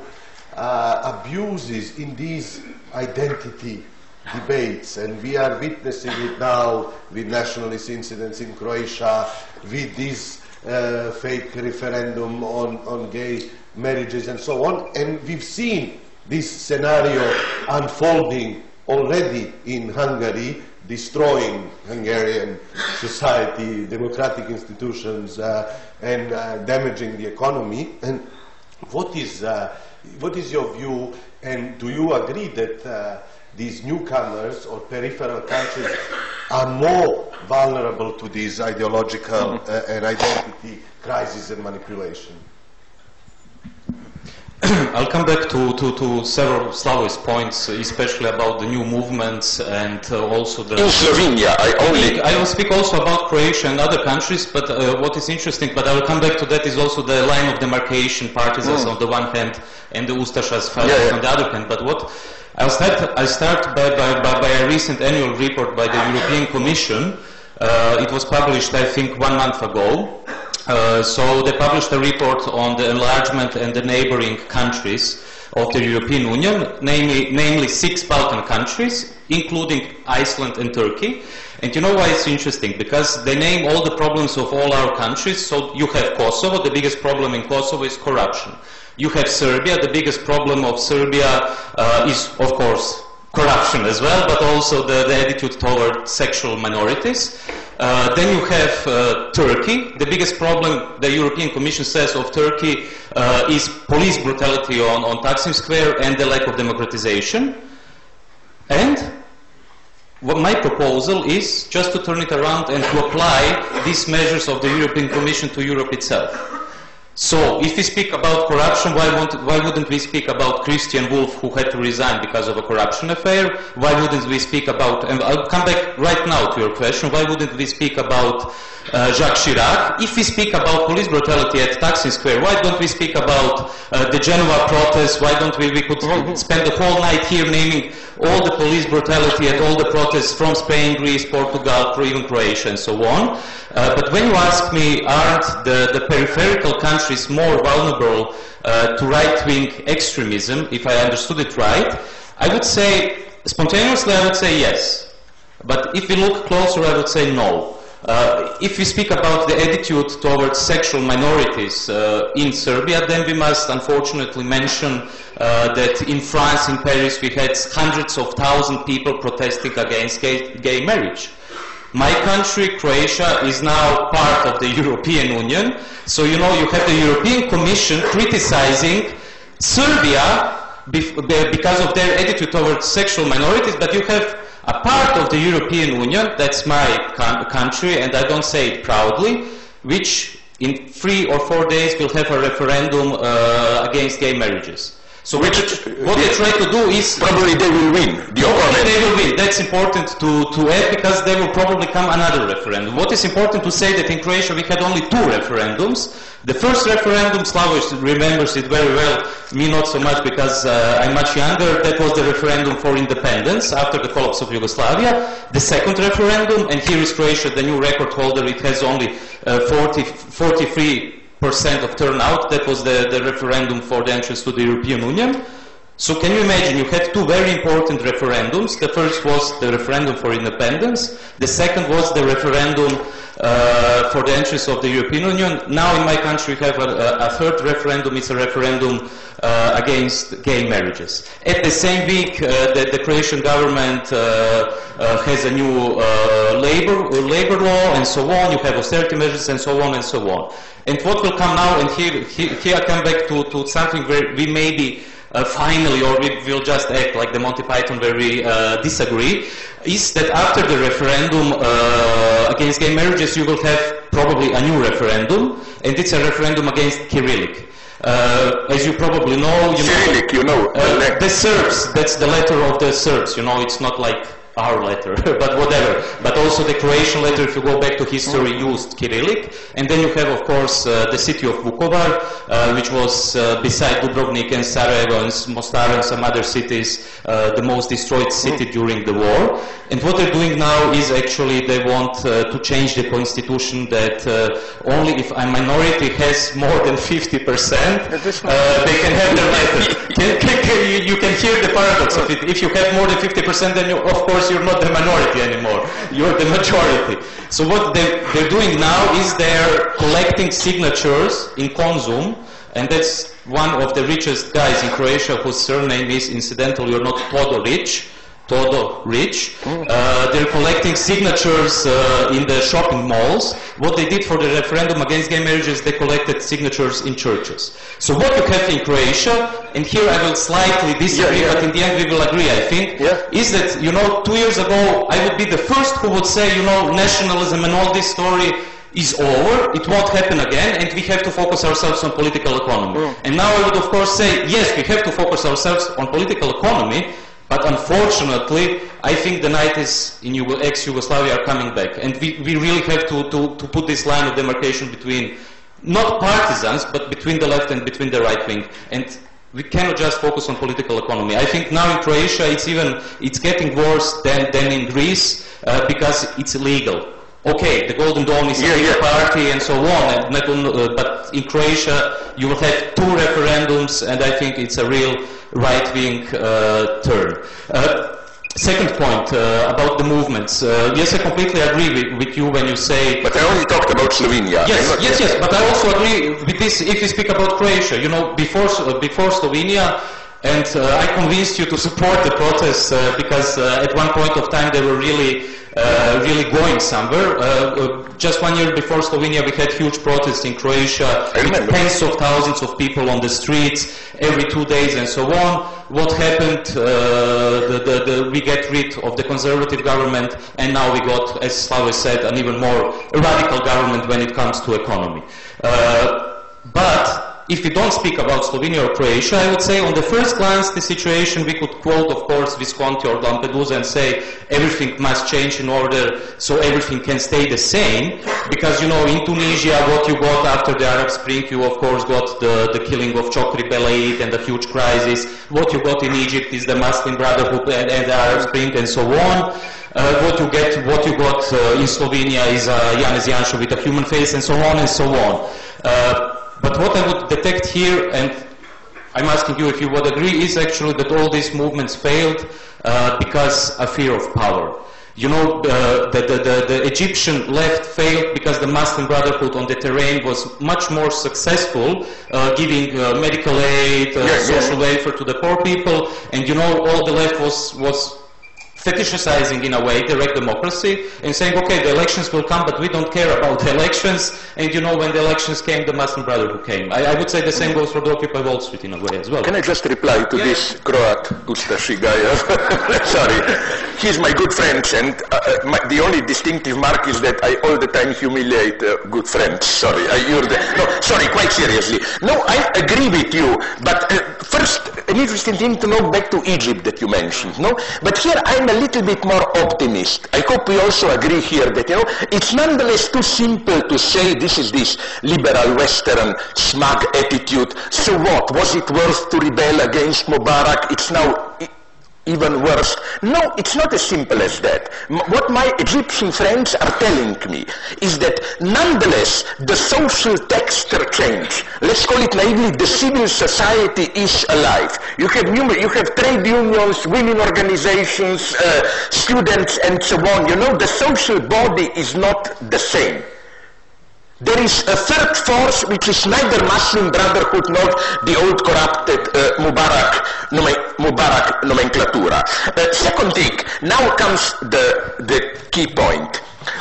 uh, abuses in these identity debates. And we are witnessing it now with nationalist incidents in Croatia, with this uh, fake referendum on, on gay marriages and so on. And we've seen this scenario unfolding already in Hungary destroying Hungarian society, democratic institutions, uh, and uh, damaging the economy. And what is, uh, what is your view, and do you agree that uh, these newcomers or peripheral countries are more vulnerable to these ideological uh, and identity crises and manipulation? I'll come back to, to, to several Slavoj's points, especially about the new movements and uh, also the... In Slovenia, I only... I will speak also about Croatia and other countries, but uh, what is interesting, but I will come back to that, is also the line of demarcation, partisans mm. on the one hand and the Ustashas fighters yeah, yeah. on the other hand. But what... I'll start, I start by, by, by, by, a recent annual report by the European Commission. Uh, it was published, I think, one month ago. Uh, so they published a report on the enlargement and the neighboring countries of the European Union, namely, namely six Balkan countries, including Iceland and Turkey. And you know why it's interesting? Because they name all the problems of all our countries. So you have Kosovo, the biggest problem in Kosovo is corruption. You have Serbia, the biggest problem of Serbia uh, is, of course, corruption as well, but also the, the attitude toward sexual minorities. Uh, then you have uh, Turkey. The biggest problem the European Commission says of Turkey uh, is police brutality on, on Taksim Square and the lack of democratization. And my proposal is just to turn it around and to apply these measures of the European Commission to Europe itself. So, if we speak about corruption, why, why, wouldn't we speak about Christian Wulff who had to resign because of a corruption affair? Why wouldn't we speak about, and I'll come back right now to your question, why wouldn't we speak about uh, Jacques Chirac? If we speak about police brutality at Taksim Square, why don't we speak about uh, the Genova protests? Why don't we, we could spend the whole night here naming all the police brutality at all the protests from Spain, Greece, Portugal, even Croatia, and so on. Uh, but when you ask me, aren't the, the peripheral countries more vulnerable uh, to right-wing extremism, if I understood it right, I would say, spontaneously, I would say yes. But if we look closer, I would say no. Uh, if we speak about the attitude towards sexual minorities uh, in Serbia, then we must unfortunately mention uh, that in France, in Paris, we had hundreds of thousands of people protesting against gay, gay marriage. My country, Croatia, is now part of the European Union. So, you know, you have the European Commission criticizing Serbia because of their attitude towards sexual minorities, but you have a part of the European Union, that's my country, and I don't say it proudly, which in three or four days will have a referendum uh, against gay marriages. So Which, what they try to do is probably they will win. The probably they will win. That's important to, to add because there will probably come another referendum. What is important to say that in Croatia we had only two referendums. The first referendum, Slavoj remembers it very well. Me not so much because uh, I'm much younger. That was the referendum for independence after the collapse of Yugoslavia. The second referendum, and here is Croatia, the new record holder. It has only uh, 40, 43 percent of turnout. That was the, the referendum for the entrance to the European Union. So can you imagine, you had two very important referendums. The first was the referendum for independence. The second was the referendum uh, for the entrance of the European Union. Now in my country we have a, a third referendum. It's a referendum uh, against gay marriages. At the same week, uh, the, the, Croatian government uh, uh, has a new uh, labor, labor law and so on. You have austerity measures and so on and so on. And what will come now, and here, here, here I come back to, to something where we may be uh, finally, or we will just act like the Monty Python where we uh, disagree, is that after the referendum uh, against gay marriages, you will have probably a new referendum, and it's a referendum against Cyrillic. Uh, as you probably know, you Cyrillic, know, you know, uh, the Serbs. That's the letter of the Serbs. You know, it's not like our letter, but whatever. But also the Croatian letter, if you go back to history, used Cyrillic. And then you have, of course, uh, the city of Vukovar, uh, which was uh, beside Dubrovnik and Sarajevo and Mostar and some other cities, uh, the most destroyed city during the war. And what they're doing now is actually they want uh, to change the constitution that uh, only if a minority has more than 50%, they can have their letter. Can, can, can, you can hear the paradox of it. If you have more than 50%, then you, of course, you're not the minority anymore. You're the majority. So what they, they're doing now is they're collecting signatures in Konzum, and that's one of the richest guys in Croatia whose surname is, incidentally, you're not Todoric, Todo Rich. Uh, they're collecting signatures uh, in the shopping malls. What they did for the referendum against gay marriage is they collected signatures in churches. So what you have in Croatia, and here I will slightly disagree, yeah, yeah. but in the end we will agree, I think, yeah. is that, you know, two years ago I would be the first who would say, you know, nationalism and all this story is over, it won't happen again, and we have to focus ourselves on political economy. Mm. And now I would of course say, yes, we have to focus ourselves on political economy, but unfortunately, I think the 90s in ex-Yugoslavia are coming back. And we, we really have to, to, to put this line of demarcation between not partisans, but between the left and between the right wing. And we cannot just focus on political economy. I think now in Croatia it's even it's getting worse than, than in Greece uh, because it's illegal. Okay, the Golden Dawn is yeah, a yeah. party and so on, and not, uh, but in Croatia you will have two referendums, and I think it's a real right-wing uh, turn. Uh, second point uh, about the movements. Uh, yes, I completely agree with, with, you when you say. But I only talked about Slovenia. Yes, yes, yes. But I also agree with this. If you speak about Croatia, you know, before before Slovenia, And uh, I convinced you to support the protests uh, because uh, at one point of time they were really, uh, really going somewhere. Uh, uh, just one year before Slovenia, we had huge protests in Croatia, with tens of thousands of people on the streets every two days and so on. What happened? the, the, the, we get rid of the conservative government, and now we got, as Slavoj said, an even more radical government when it comes to economy. but if we don't speak about Slovenia or Croatia, I would say on the first glance the situation we could quote of course Visconti or Lampedusa and say everything must change in order so everything can stay the same because you know in Tunisia what you got after the Arab Spring you of course got the, the killing of Chokri Belaid and the huge crisis. What you got in Egypt is the Muslim Brotherhood and, and the Arab Spring and so on. Uh, what you get, what you got uh, in Slovenia is uh, Janez Janša with a human face and so on and so on. Uh, but what I would detect here, and I'm asking you if you would agree, is actually that all these movements failed uh, because a fear of power. You know, uh, the, the, the, the, Egyptian left failed because the Muslim Brotherhood on the terrain was much more successful, uh, giving uh, medical aid, yeah, social yeah. welfare to the poor people, and you know, all the left was, was fetishizing in a way direct democracy and saying, okay, the elections will come, but we don't care about the elections. And you know, when the elections came, the Muslim Brotherhood came. I, I would say the same goes for the Occupy Wall Street in a way as well. Can I just reply to Yeah. this Croat Ustashi guy? Sorry. He's my good friend, and uh, uh, my, the only distinctive mark is that I all the time humiliate uh, good friends. Sorry. I, you're the, no, sorry, quite seriously. No, I agree with you, but uh, first, an interesting thing to know back to Egypt that you mentioned, no? But here I'm a little bit more optimist. I hope we also agree here that, you know, it's nonetheless too simple to say this is this liberal Western smug attitude. So what? Was it worth to rebel against Mubarak? It's now even worse. No, it's not as simple as that. M- what my Egyptian friends are telling me is that nonetheless the social texture change, let's call it naively, the civil society is alive. You have you have trade unions, women organizations, uh, students and so on. You know, the social body is not the same. There is a third force which is neither Muslim Brotherhood nor the old corrupted uh, Mubarak, Mubarak nomenclatura. Uh, second thing, now comes the, the key point.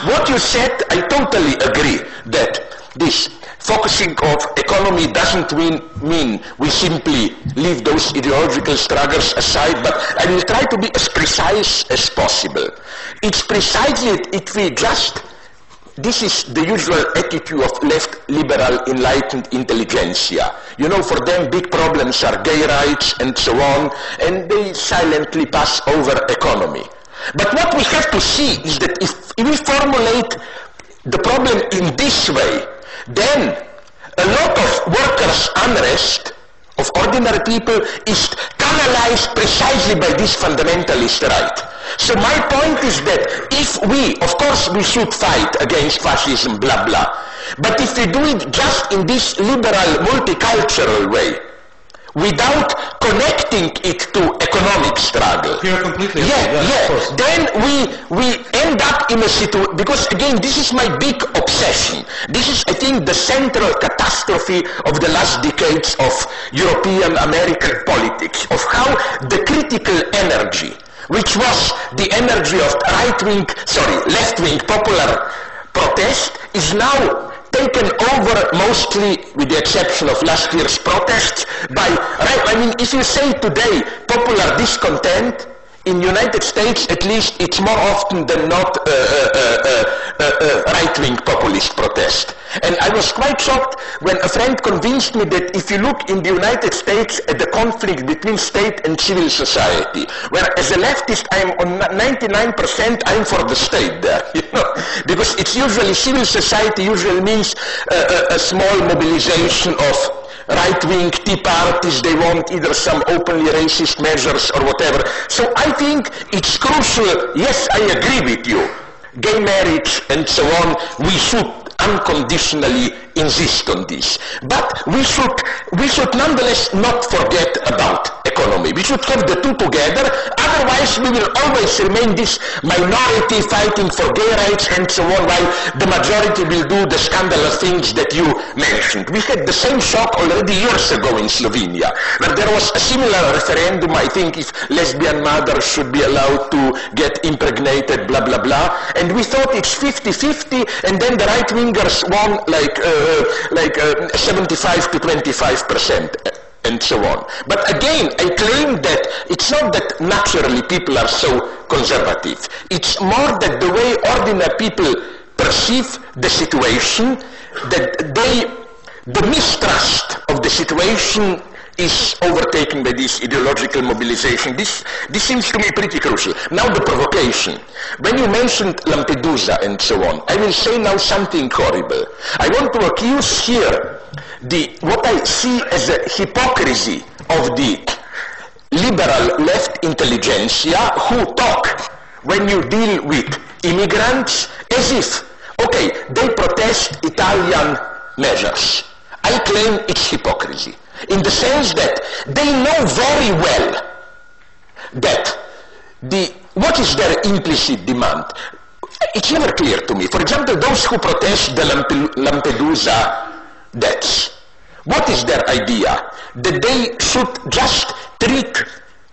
What you said, I totally agree that this focusing of economy doesn't mean, mean we simply leave those ideological struggles aside, but I will try to be as precise as possible. It's precisely if we just this is the usual attitude of left liberal enlightened intelligentsia. You know, for them big problems are gay rights and so on, and they silently pass over economy. But what we have to see is that if we formulate the problem in this way, then a lot of workers' unrest of ordinary people is canalized precisely by this fundamentalist right. So my point is that if we, of course we should fight against fascism, blah blah, but if we do it just in this liberal multicultural way, without connecting it to economic struggle, Here completely. yeah, yeah. Then we we end up in a situation because again, this is my big obsession. This is, I think, the central catastrophe of the last decades of European American politics of how the critical energy, which was the energy of right-wing, sorry, left-wing popular protest, is now taken over mostly, with the exception of last year's protests, by right. I mean, if you say today popular discontent, in United States, at least, it's more often than not uh, uh, uh, right-wing populist protest. And I was quite shocked when a friend convinced me that if you look in the United States at the conflict between state and civil society, where as a leftist I'm on 99%, I'm for the state there, you know, because it's usually civil society usually means a small mobilization of right-wing tea parties, they want either some openly racist measures or whatever. So I think it's crucial, yes, I agree with you, gay marriage and so on, we should unconditionally insist on this. But we should, we should nonetheless not forget about economy. We should have the two together, otherwise we will always remain this minority fighting for gay rights and so on, while the majority will do the scandalous things that you mentioned. We had the same shock already years ago in Slovenia, where there was a similar referendum, I think, if lesbian mothers should be allowed to get impregnated, blah, blah, blah, and we thought it's 50-50, and then the right-wingers won like, uh, like uh, 75 to 25 percent and so on. But again, I claim that it's not that naturally people are so conservative. It's more that the way ordinary people perceive the situation, that they, the mistrust of the situation is overtaken by this ideological mobilization. This, this seems to me pretty crucial. Now the provocation. When you mentioned Lampedusa and so on, I will say now something horrible. I want to accuse here the, what I see as a hypocrisy of the liberal left intelligentsia who talk when you deal with immigrants as if, okay, they protest Italian measures. I claim it's hypocrisy in the sense that they know very well that the, what is their implicit demand? It's never clear to me. For example, those who protest the Lampedusa deaths, what is their idea? That they should just treat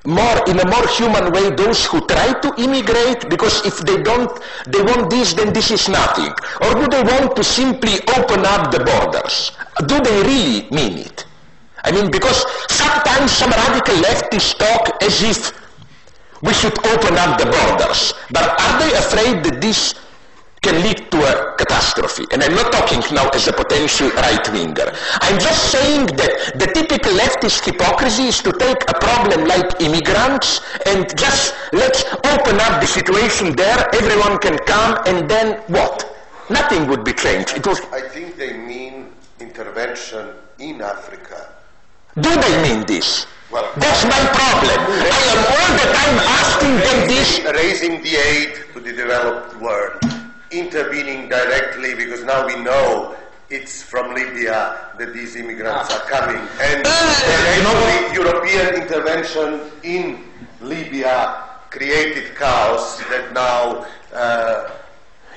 more in a more human way those who try to immigrate because if they don't they want this then this is nothing or do they want to simply open up the borders do they really mean it I mean, because sometimes some radical leftists talk as if we should open up the borders. But are they afraid that this can lead to a catastrophe? And I'm not talking now as a potential right-winger. I'm just saying that the typical leftist hypocrisy is to take a problem like immigrants and just let's open up the situation there, everyone can come, and then what? Nothing would be changed. It was I think they mean intervention in Africa do they mean this? Well, That's my problem. I am all the time asking them this. Raising the aid to the developed world, intervening directly because now we know it's from Libya that these immigrants are coming. And uh, European intervention in Libya created chaos that now uh,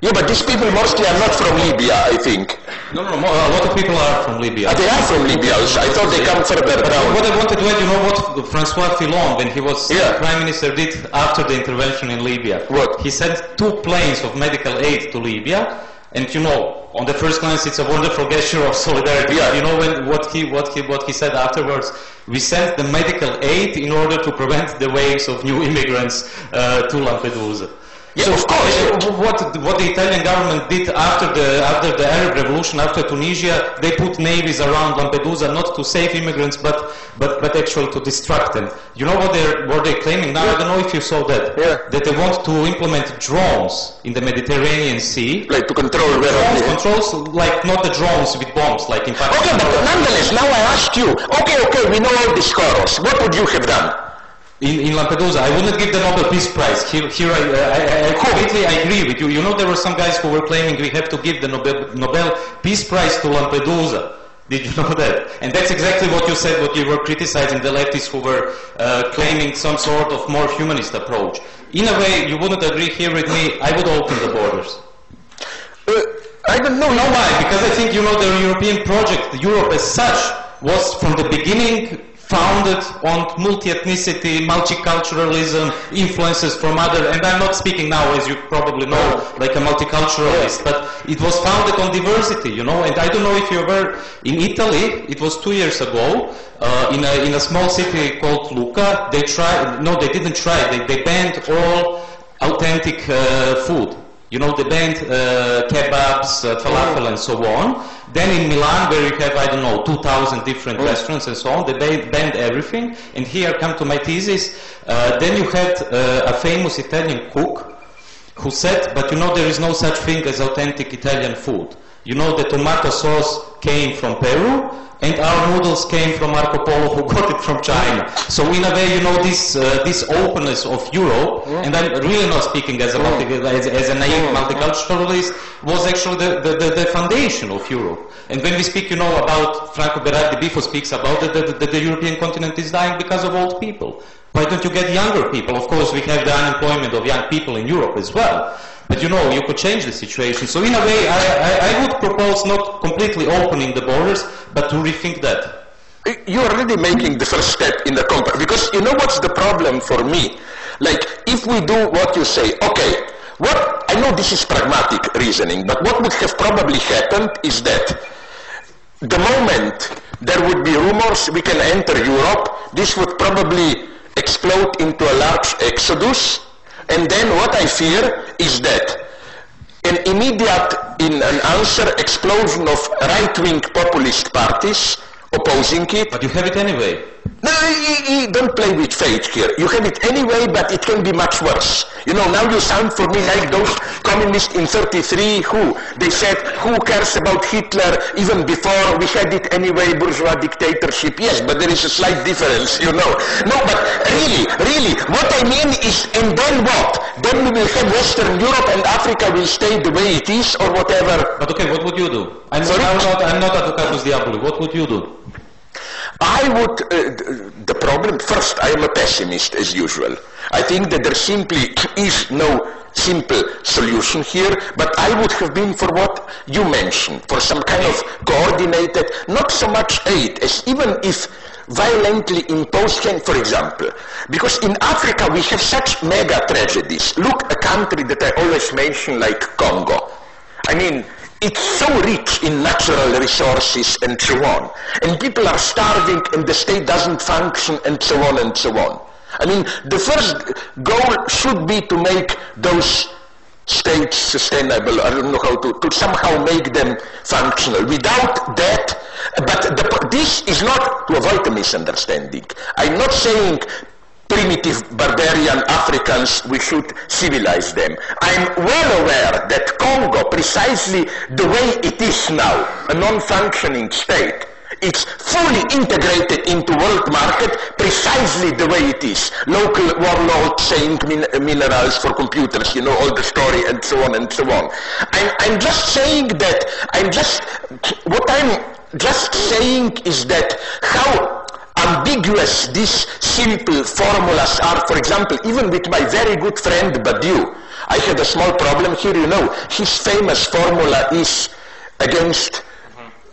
yeah, but these people mostly are not from Libya, I think. No, no, no a lot of people are from Libya. Ah, they are from Libya. I thought they come further down. What I wanted to add, you know what Francois Fillon, when he was yeah. prime minister, did after the intervention in Libya? What? He sent two planes of medical aid to Libya, and you know, on the first glance, it's a wonderful gesture of solidarity. Yeah. You know when, what he what he what he said afterwards. We sent the medical aid in order to prevent the waves of new immigrants uh, to Lampedusa. Yeah, so of course. Uh, what what the Italian government did after the after the Arab Revolution, after Tunisia, they put navies around Lampedusa not to save immigrants, but but but actually to distract them. You know what they're what they're claiming now? Yeah. I don't know if you saw that. Yeah. That they want to implement drones in the Mediterranean Sea. Like to control where drones controls like not the drones with bombs like in Pakistan. Okay, but nonetheless, now I ask you. Okay, okay, we know all these horrors. What would you have done? In, in Lampedusa. I wouldn't give the Nobel Peace Prize. Here, here I, I, I completely agree with you. You know, there were some guys who were claiming we have to give the Nobel, Nobel Peace Prize to Lampedusa. Did you know that? And that's exactly what you said, what you were criticizing the leftists who were uh, claiming some sort of more humanist approach. In a way, you wouldn't agree here with me, I would open the borders. Uh, I don't know. know why? Because I think, you know, the European project, Europe as such, was from the beginning founded on multi-ethnicity, multiculturalism, influences from other, and I'm not speaking now, as you probably know, like a multiculturalist, but it was founded on diversity, you know, and I don't know if you were in Italy, it was two years ago, uh, in, a, in a small city called Lucca, they tried, no, they didn't try, they, they banned all authentic uh, food. You know, they banned uh, kebabs, uh, falafel, and so on. Then in Milan, where you have, I don't know, 2,000 different mm. restaurants and so on, they banned everything. And here come to my thesis. Uh, then you had uh, a famous Italian cook who said, but you know, there is no such thing as authentic Italian food. You know, the tomato sauce came from Peru, and our noodles came from Marco Polo, who got it from China. So in a way, you know, this uh, this openness of Europe, and I'm really not speaking as a multi, as, as a naive multiculturalist, was actually the, the, the, the foundation of Europe. And when we speak, you know, about Franco Berardi before speaks about that the, the, the European continent is dying because of old people. Why don't you get younger people? Of course, we have the unemployment of young people in Europe as well. But you know, you could change the situation. So in a way, I, I, I would propose not completely opening the borders, but to rethink that. You're already making the first step in the compact because you know what's the problem for me? Like if we do what you say, okay, what I know this is pragmatic reasoning, but what would have probably happened is that the moment there would be rumors we can enter Europe, this would probably explode into a large exodus, and then what I fear is that an immediate, in an answer, explosion of right-wing populist parties opposing it. But you have it anyway. No, you, you don't play with fate here. You have it anyway, but it can be much worse. You know, now you sound for me like those communists in 33 who, they said, who cares about Hitler even before we had it anyway, bourgeois dictatorship. Yes, but there is a slight difference, you know. No, but really, really, what I mean is, and then what? Then we will have Western Europe and Africa will stay the way it is or whatever. But okay, what would you do? I'm, Sorry? I'm not, I'm not advocatus diaboli. What would you do? I would, uh, the problem, first, I am a pessimist as usual. I think that there simply is no simple solution here, but I would have been for what you mentioned, for some kind of coordinated, not so much aid as even if violently imposed can, for example, because in Africa we have such mega tragedies. Look, a country that I always mention like Congo. I mean, it's so rich in natural resources and so on. And people are starving and the state doesn't function and so on and so on. I mean, the first goal should be to make those states sustainable. I don't know how to, to somehow make them functional. Without that, but the, this is not to avoid a misunderstanding. I'm not saying primitive barbarian Africans, we should civilize them. I'm well aware that Congo, precisely the way it is now, a non-functioning state, it's fully integrated into world market precisely the way it is. Local warlord saying min- minerals for computers, you know, all the story and so on and so on. I'm, I'm just saying that, I'm just, what I'm just saying is that how ambiguous these simple formulas are. For example, even with my very good friend Badiou, I had a small problem here, you know. His famous formula is against,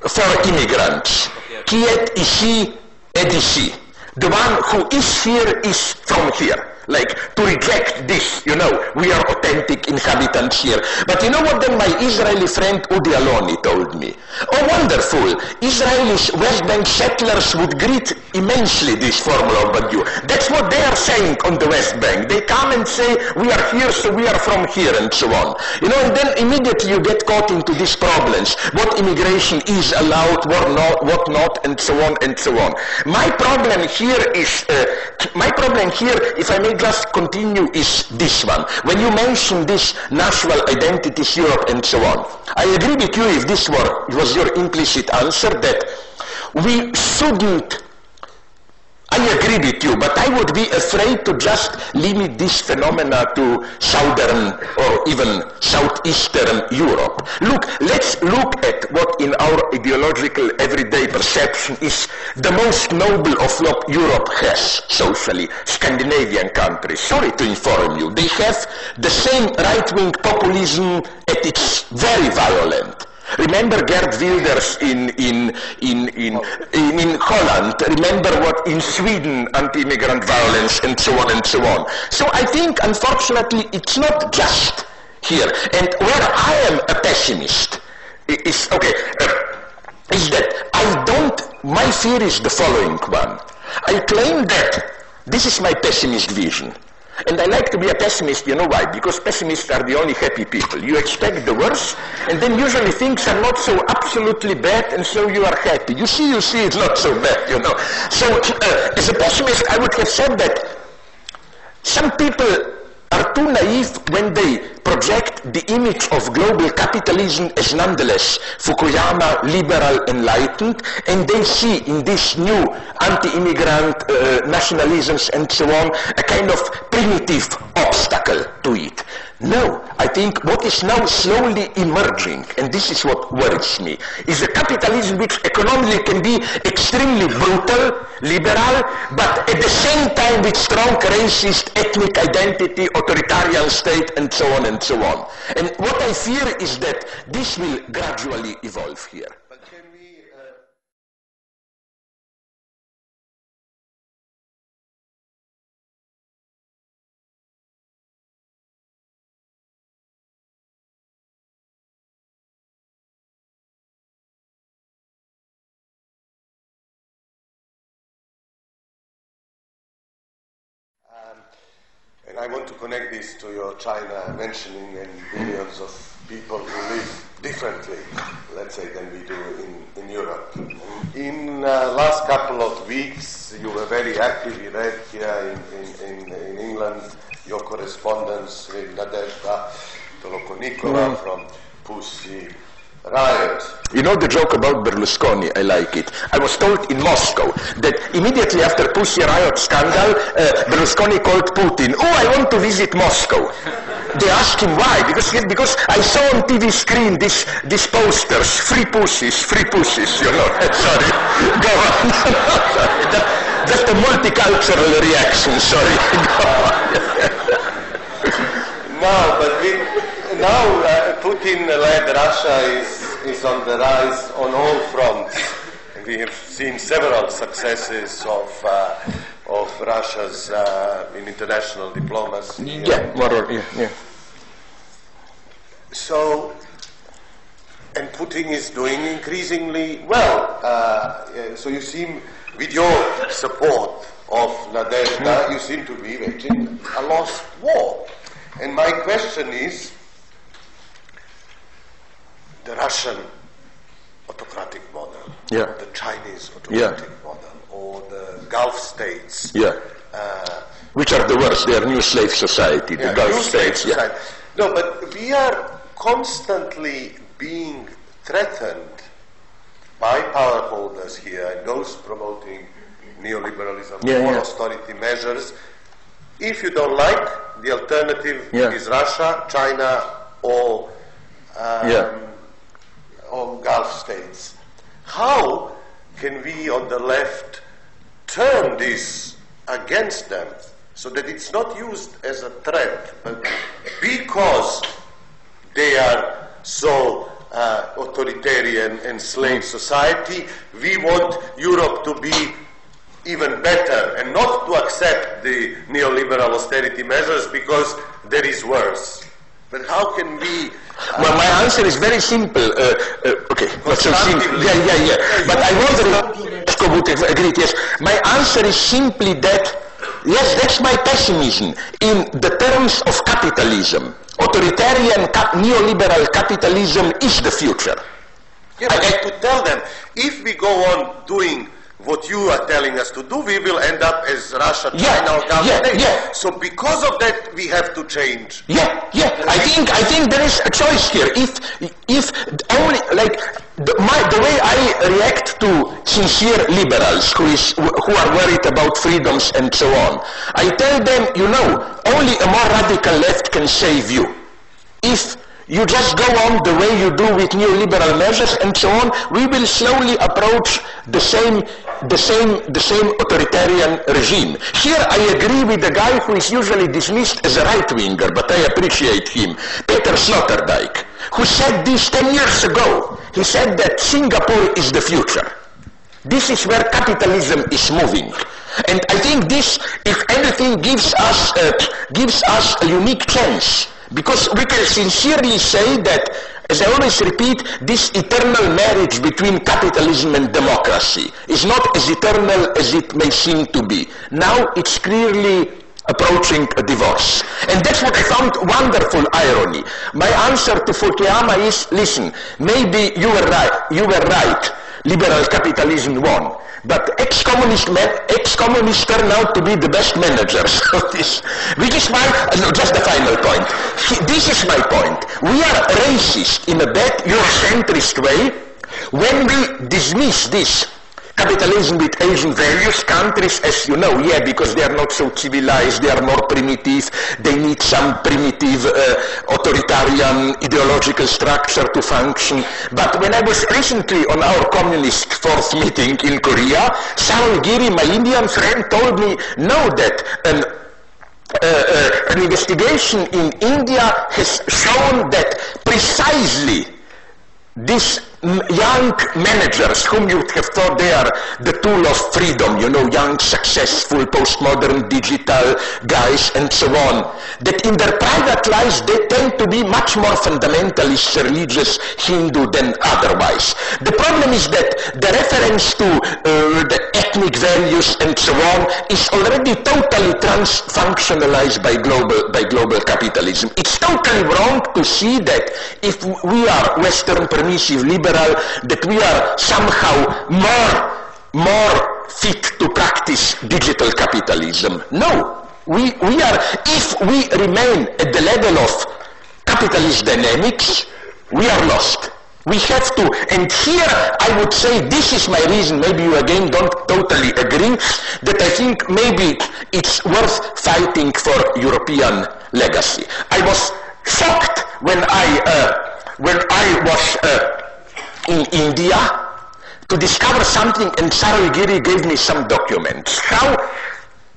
for immigrants. Qui est ici est ici. The one who is here is from here. Like to reject this, you know, we are authentic inhabitants here. But you know what then my Israeli friend Udi Aloni told me? Oh wonderful, Israelis West Bank settlers would greet immensely this formula of Badiou. That's what they are saying on the West Bank. They come and say, we are here so we are from here and so on. You know, and then immediately you get caught into these problems. What immigration is allowed, what not, what not, and so on and so on. My problem here is, uh, my problem here, if I may just continue, is this one. When you mention this national identities, Europe, and so on, I agree with you if this were, was your implicit answer that we shouldn't I agree with you, but I would be afraid to just limit this phenomena to southern or even southeastern Europe. Look, let's look at what in our ideological everyday perception is the most noble of what Europe has socially, Scandinavian countries. Sorry to inform you, they have the same right-wing populism at its very violent. Remember Geert Wilders in, in, in, in, in, in Holland. Remember what in Sweden, anti-immigrant violence and so on and so on. So I think, unfortunately, it's not just here. And where I am a pessimist is, okay, uh, is that I don't, my fear is the following one. I claim that this is my pessimist vision. And I like to be a pessimist, you know why? Because pessimists are the only happy people. You expect the worst, and then usually things are not so absolutely bad, and so you are happy. You see, you see, it's not so bad, you know. So, uh, as a pessimist, I would have said that some people are too naive when they project the image of global capitalism as nonetheless Fukuyama liberal enlightened, and they see in this new anti-immigrant uh, nationalisms and so on a kind of primitive obstacle to it. No, I think what is now slowly emerging, and this is what worries me, is a capitalism which economically can be extremely brutal, liberal, but at the same time with strong racist ethnic identity, authoritarian state, and so on and so on. And what I fear is that this will gradually evolve here. I want to connect this to your China mentioning and millions of people who live differently, let's say, than we do in, in Europe. In uh, last couple of weeks, you were very active. You read here in, in, in, in England your correspondence with Nadezhda Tolokonnikova from Pussy You know the joke about Berlusconi, I like it. I was told in Moscow that immediately after Pussy Riot scandal, uh, Berlusconi called Putin, oh, I want to visit Moscow. They asked him why, because, he, because I saw on TV screen this, these posters, free pussies, free pussies, you know. sorry, go on. just a multicultural reaction, sorry. No, but we, now uh, Putin-led Russia is, is on the rise on all fronts. We have seen several successes of, uh, of Russia's uh, in international diplomacy. yeah, more yeah, yeah. So, and Putin is doing increasingly well. Uh, so you seem, with your support of Nadezhda, you seem to be waging a lost war. And my question is, the Russian autocratic model, Yeah. the Chinese autocratic model, or the Gulf states, Yeah. uh, Which are the worst? They are new slave society, the yeah, Gulf states. state Yeah. No, but we are constantly being threatened by power holders here and those promoting neoliberalism Yeah, or yeah. austerity measures. If you don't like, the alternative Yeah. is Russia, China, or um, Or Gulf states. How can we on the left turn this against them so that it's not used as a threat, but because they are so uh, authoritarian and slave society, we want Europe to be even better and not to accept the neoliberal austerity measures because there is worse. But how can we Well, my answer is very simple. Uh, uh, okay, not so simple. Yeah, yeah, yeah. But I wonder if would agreed. Yes, my answer is simply that. Yes, that's my pessimism. In the terms of capitalism, authoritarian cap- neoliberal capitalism is the future. Yeah, but I could tell them if we go on doing what you are telling us to do, we will end up as Russia, Yeah, China, or Gulf yeah, yeah. So because of that, we have to change. Yeah, yeah. I think I think there is a choice here. If if only like the, my, the way I react to sincere liberals who is who are worried about freedoms and so on, I tell them, you know, only a more radical left can save you. If you just go on the way you do with neoliberal measures and so on, we will slowly approach the same, the same, the same authoritarian regime. Here I agree with the guy who is usually dismissed as a right-winger, but I appreciate him, Peter Sloterdijk, who said this 10 years ago. He said that Singapore is the future. This is where capitalism is moving. And I think this, if anything, gives us, uh, gives us a unique chance. Because we can sincerely say that, as I always repeat, this eternal marriage between capitalism and democracy is not as eternal as it may seem to be. Now it's clearly approaching a divorce. And that's what I found wonderful irony. My answer to Fukuyama is, listen, maybe you were right, you were right liberal capitalism won. But ex-communist men, ex-communists turn out to be the best managers of this. Which is my, no, just the final point. This is my point. We are racist in a bad Eurocentrist way when we dismiss this capitalism with Asian values, countries, as you know, yeah, because they are not so civilized, they are more primitive, they need some primitive uh, authoritarian ideological structure to function. But when I was recently on our communist fourth meeting in Korea, Saroj Giri, my Indian friend, told me, no, that an uh, uh, an investigation in India has shown that precisely these young managers whom you would have thought they are the tool of freedom, you know, young, successful, postmodern, digital guys and so on, that in their private lives they tend to be much more fundamentalist, religious Hindu than otherwise. The problem is that the reference to uh, the ethnic values and so on is already totally trans-functionalized by global, by global capitalism. It's totally wrong to see that if we are Western permissive liberal that we are somehow more, more fit to practice digital capitalism. No, we, we are, if we remain at the level of capitalist dynamics, we are lost. We have to, and here I would say this is my reason, maybe you again don't totally agree, that I think maybe it's worth fighting for European legacy. I was shocked when I, uh, when I was uh, in India to discover something and Saroj Giri gave me some documents. How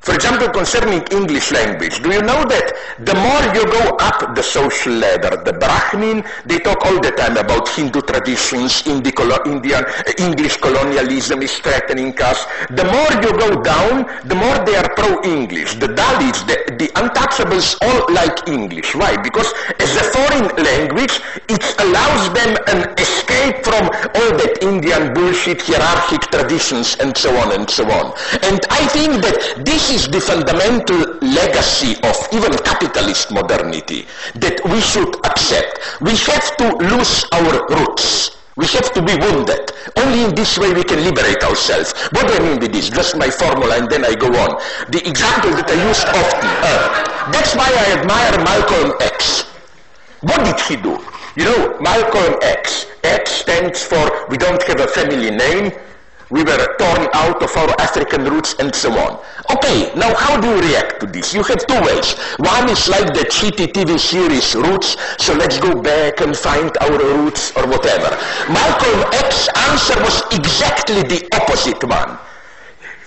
for example, concerning English language, do you know that the more you go up the social ladder, the Brahmin, they talk all the time about Hindu traditions, Indian, eh, English colonialism is threatening us. The more you go down, the more they are pro-English. The Dalits, the, the untouchables all like English. Why? Because as a foreign language, it allows them an escape from all that Indian bullshit, hierarchic traditions, and so on and so on. And I think that this is the fundamental legacy of even capitalist modernity that we should accept. We have to lose our roots. We have to be wounded. Only in this way we can liberate ourselves. What do I mean by this? Just my formula and then I go on. The example that I used often. Uh, that's why I admire Malcolm X. What did he do? You know, Malcolm X. X stands for we don't have a family name we were torn out of our African roots and so on. Okay, now how do you react to this? You have two ways. One is like the cheaty TV series Roots, so let's go back and find our roots or whatever. Malcolm X's answer was exactly the opposite one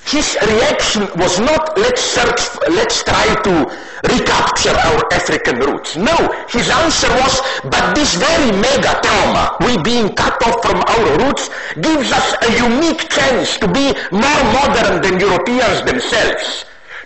his reaction was not let's search, let's try to recapture our African roots. No, his answer was, but this very mega trauma, we being cut off from our roots, gives us a unique chance to be more modern than Europeans themselves,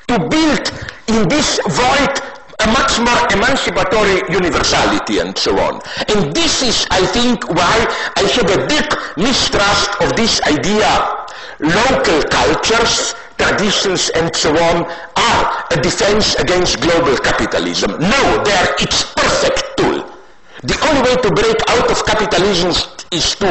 to build in this void a much more emancipatory universality and so on. And this is, I think, why I have a deep mistrust of this idea local cultures, traditions and so on are a defense against global capitalism. No, they are its perfect tool. The only way to break out of capitalism is to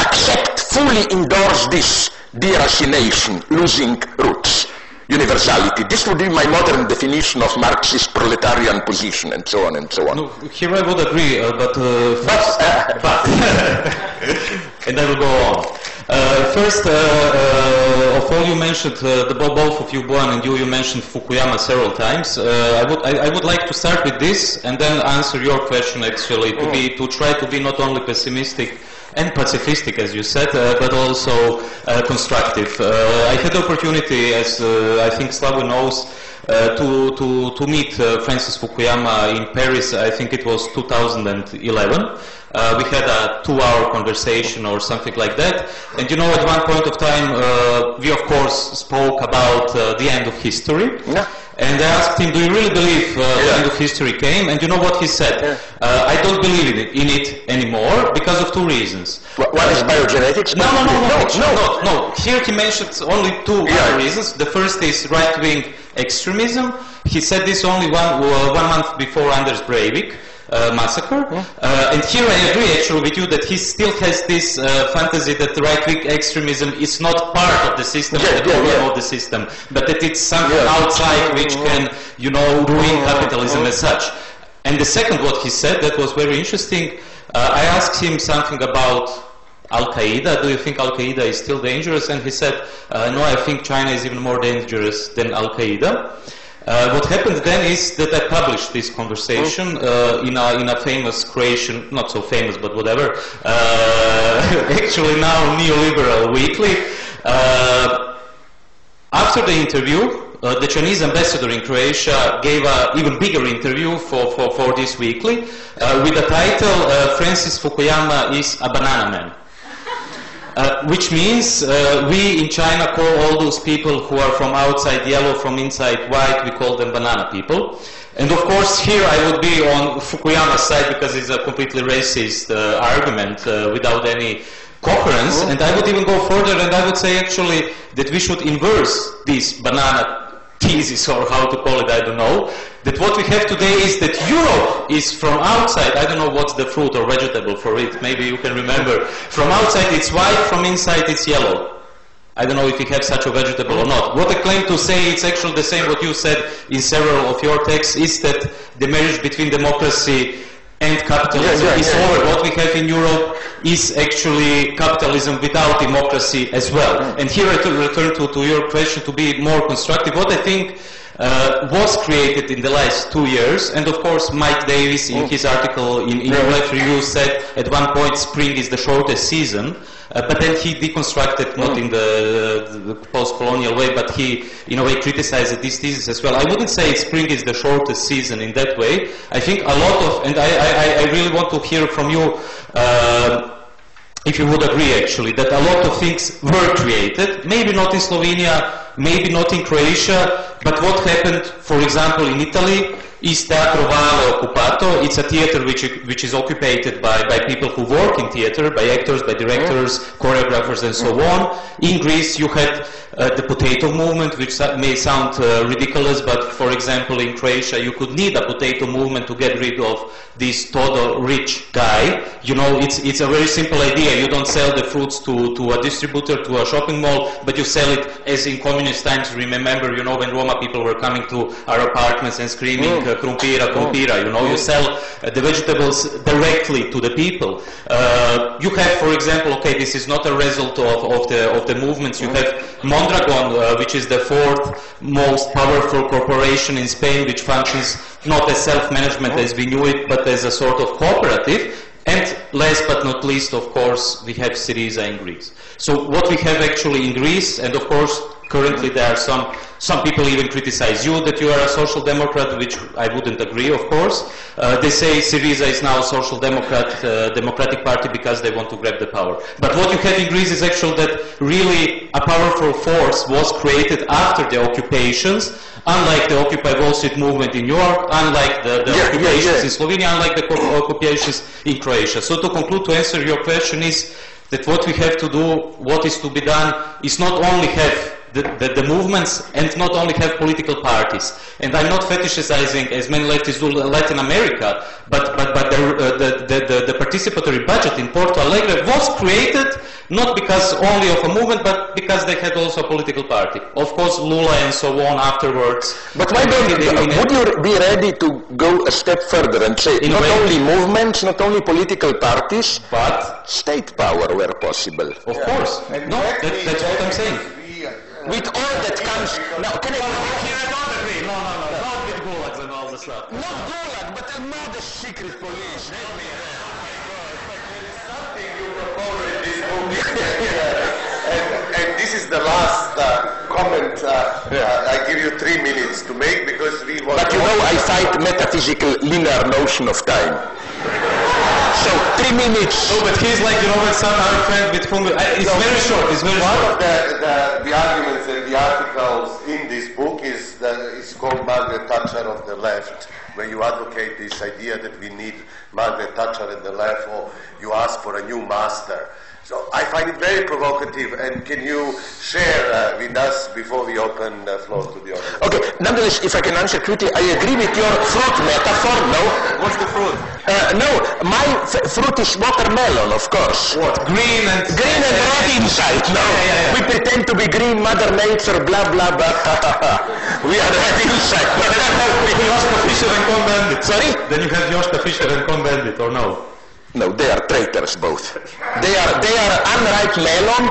accept, fully endorse this deracination, losing roots, universality. This would be my modern definition of Marxist proletarian position and so on and so on. No, here I would agree, uh, but, uh, but, but and I will go on. Uh, first, uh, uh, of all you mentioned, the, both of you, Bojan and you, you mentioned Fukuyama several times. I would I, I, would like to start with this and then answer your question actually to be to try to be not only pessimistic and pacifistic, as you said, uh, but also uh, constructive. Uh, I had the opportunity, as I think Slavoj knows, to, to, to meet Francis Fukuyama in Paris, I think it was 2011. Uh, we had a two-hour conversation or something like that. And you know, at one point of time, uh, we of course spoke about uh, the end of history. Yeah. And I asked him, do you really believe uh, yeah. the end of history came? And you know what he said? Yeah. Uh, I don't believe in it, in it, anymore because of two reasons. One is biogenetics? No, no, no, no, no, no, no. Here he mentioned only two reasons. The first is right-wing extremism. He said this only one, uh, one month before Anders Breivik. Uh, massacre. Uh, and here I agree actually with you that he still has this uh, fantasy that right-wing extremism is not part of the system, Yeah, the yeah, problem yeah. of the system, but that it's something Yeah. outside which can, you know, ruin capitalism as such. And the second, what he said, that was very interesting. Uh, I asked him something about Al Qaeda. Do you think Al Qaeda is still dangerous? And he said, uh, No, I think China is even more dangerous than Al Qaeda. Uh, what happened then is that I published this conversation uh, in, a, in a famous Croatian, not so famous, but whatever, uh, actually now neoliberal weekly. Uh, after the interview, uh, the Chinese ambassador in Croatia gave an even bigger interview for, for, for this weekly uh, with the title Francis Fukuyama is a banana man. Uh, which means uh, we in China call all those people who are from outside yellow, from inside white, we call them banana people. And of course, here I would be on Fukuyama's side because it's a completely racist uh, argument uh, without any coherence. And I would even go further and I would say actually that we should inverse this banana thesis or how to call it, I don't know. That what we have today is that Europe is from outside, I don't know what's the fruit or vegetable for it, maybe you can remember. From outside it's white, from inside it's yellow. I don't know if you have such a vegetable or not. What I claim to say, it's actually the same what you said in several of your texts, is that the marriage between democracy and capitalism Yeah, yeah, is yeah. over. What we have in Europe is actually capitalism without democracy as well. And here I return to, to your question to be more constructive. What I think uh, was created in the last two years, and of course Mike Davis in his article in, in New Left Review said at one point spring is the shortest season, uh, but then he deconstructed not in the, the post-colonial way, but he in a way criticized this thesis as well. I wouldn't say spring is the shortest season in that way. I think a lot of, and I, I, I really want to hear from you. Uh, if you would agree actually that a lot of things were created, maybe not in Slovenia, maybe not in Croatia, but what happened, for example, in Italy is Teatro Valle Occupato. It's a theater which, which is occupied by, by people who work in theater, by actors, by directors, mm-hmm. choreographers, and so on. In Greece, you had uh, the potato movement, which may sound uh, ridiculous, but for example, in Croatia, you could need a potato movement to get rid of this Todorić guy. You know, it's, it's a very simple idea. You don't sell the fruits to, to a distributor, to a shopping mall, but you sell it as in communist times. Remember, you know, when Roma people were coming to our apartments and screaming, uh, Krumpira, Krumpira, you know, you sell uh, the vegetables directly to the people. Uh, you have, for example, okay, this is not a result of, of, the, of the movements. You have Mondragon, uh, which is the fourth most powerful corporation in Spain, which functions not as self-management as we knew it, but as a sort of cooperative. And last but not least, of course, we have Syriza in Greece. So what we have actually in Greece, and of course, currently there are some, some people even criticize you that you are a social democrat, which I wouldn't agree, of course. Uh, they say Syriza is now a social democrat, uh, democratic party because they want to grab the power. But what you have in Greece is actually that really a powerful force was created after the occupations, unlike the Occupy Wall Street movement in York, unlike the, the Yeah, yeah, occupations yeah. in Slovenia, unlike the occupations in Croatia. So to conclude, to answer your question is that what we have to do, what is to be done, is not only have the, the, the movements and not only have political parties. And I'm not fetishizing, as many leftists do, Latin America, but, but, but the, uh, the, the, the, the participatory budget in Porto Alegre was created not because only of a movement, but because they had also a political party. Of course, Lula and so on afterwards. But why don't In- in- would you be ready to go a step further and say In not way- only movements, not only political parties, But, state power where possible. of course, no, that, that's what I'm saying. With all that comes now can I No, no, no, not with gulags and all the stuff. not Gulag, but another secret police. and, and this is the last uh, comment. Uh, uh, I give you three minutes to make because we want. But you know I fight metaphysical linear notion of time. So three minutes. No, but he's like, you know, when some our friend with whom I, it's very short. It's very One short. of the, the, the arguments and the articles in this book is the, it's called Margaret Thatcher of the left, where you advocate this idea that we need Margaret Thatcher at the left, or you ask for a new master. So I find it very provocative, and can you share uh, with us before we open the floor to the audience? Okay, nonetheless, if I can answer quickly, I agree with your fruit metaphor, no? What's the fruit? Uh, no, my f- fruit is watermelon, of course. What? Green and Green and red inside, no? Yeah, yeah, yeah. We pretend to be green, Mother Nature, blah, blah, blah. we are red inside. Joschka Fischer and Cohn-Bendit. Sorry? Then you have Joschka Fischer and Cohn-Bendit, or no? No, they are traitors both. They are, they are unripe melon,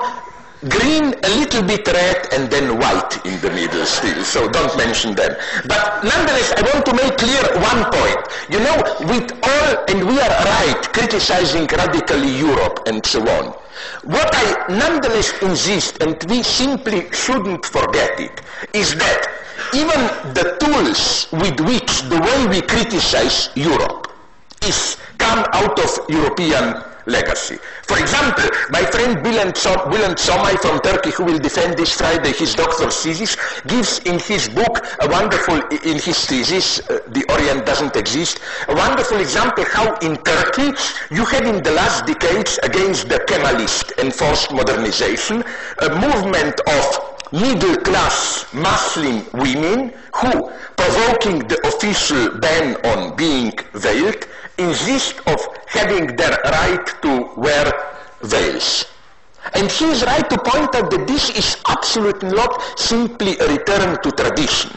green, a little bit red, and then white in the middle still. So don't mention them. But nonetheless, I want to make clear one point. You know, with all, and we are right, criticizing radically Europe and so on. What I nonetheless insist, and we simply shouldn't forget it, is that even the tools with which the way we criticize Europe is come out of European legacy. For example, my friend Bülent Somay from Turkey, who will defend this Friday his doctor's thesis, gives in his book a wonderful, in his thesis, uh, The Orient Doesn't Exist, a wonderful example how in Turkey you had in the last decades against the Kemalist enforced modernization, a movement of middle-class Muslim women who, provoking the official ban on being veiled, insist of having their right to wear veils. And he is right to point out that this is absolutely not simply a return to tradition.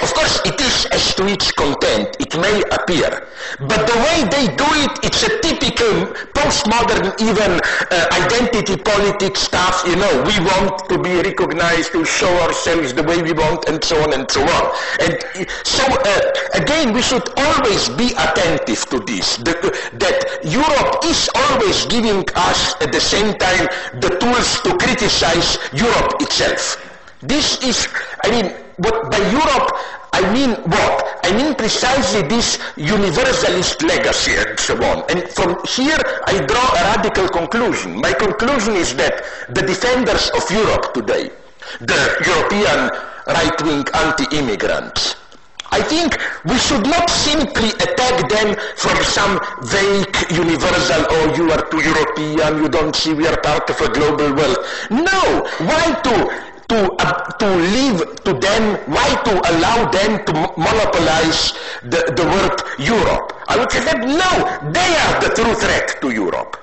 Of course, it is as to its content, it may appear. But the way they do it, it's a typical postmodern, even uh, identity politics stuff, you know, we want to be recognized, to show ourselves the way we want, and so on and so on. And so, uh, again, we should always be attentive to this, that Europe is always giving us, at the same time, the tools to criticize Europe itself. This is, I mean, what by Europe, I mean what? I mean precisely this universalist legacy and so on. And from here, I draw a radical conclusion. My conclusion is that the defenders of Europe today, the European right-wing anti-immigrants, I think we should not simply attack them from some vague universal, oh, you are too European, you don't see we are part of a global world. No! Why to to, uh, to leave to them, why to allow them to monopolize the, the word Europe? I would say that no, they are the true threat to Europe.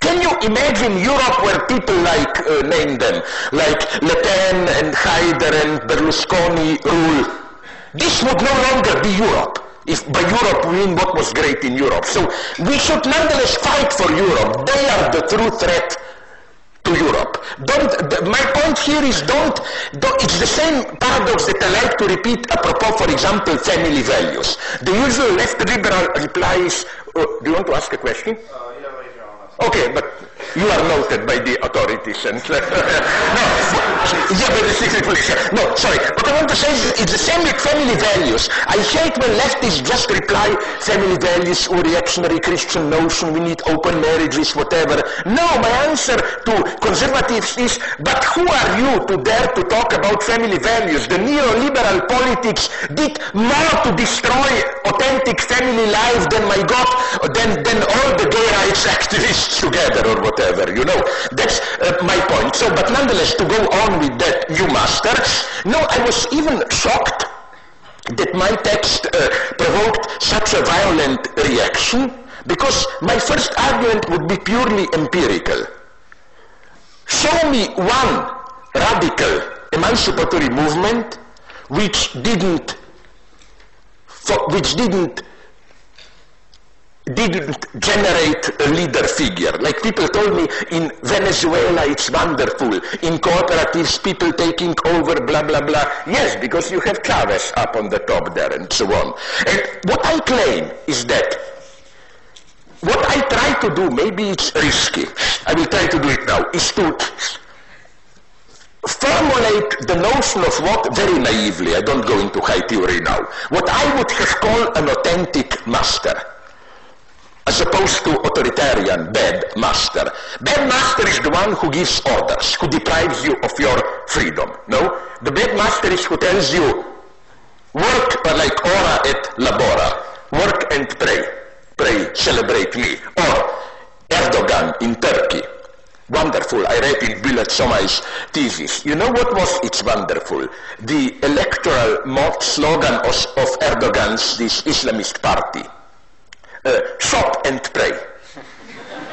Can you imagine Europe where people like, uh, name them, like Le Pen and Haider and Berlusconi rule? This would no longer be Europe. If by Europe we mean what was great in Europe. So we should nonetheless fight for Europe. They are the true threat to Europe. Don't, my point here is don't, don't, it's the same paradox that I like to repeat apropos, for example, family values. The usual left liberal reply is, uh, do you want to ask a question? Okay, but you are noted by the authorities and no, yeah, but the secret police. No, sorry. What I want to say is it's the same with family values. I hate when leftists just reply family values or reactionary Christian notion, we need open marriages, whatever. No, my answer to conservatives is, but who are you to dare to talk about family values? The neoliberal politics did more to destroy authentic family life than my God, than, than all the gay rights activists together or whatever, you know. That's uh, my point. So, but nonetheless, to go on with that, you master. No, I was even shocked that my text uh, provoked such a violent reaction because my first argument would be purely empirical. Show me one radical emancipatory movement which didn't which didn't didn't generate a leader figure. Like people told me in Venezuela it's wonderful. In cooperatives people taking over blah blah blah. Yes, because you have Chavez up on the top there and so on. And what I claim is that what I try to do, maybe it's risky, I will try to do it now, is to formulate the notion of what very naively, I don't go into high theory now, what I would have called an authentic master as opposed to authoritarian bad master. Bad master is the one who gives orders, who deprives you of your freedom. No? The bad master is who tells you, work uh, like ora et labora, work and pray, pray, celebrate me. Or Erdogan in Turkey, Wonderful. I read in Bülent Somay's thesis. You know what was its wonderful? The electoral slogan of, of Erdogan's, this Islamist party. Uh, shop and pray.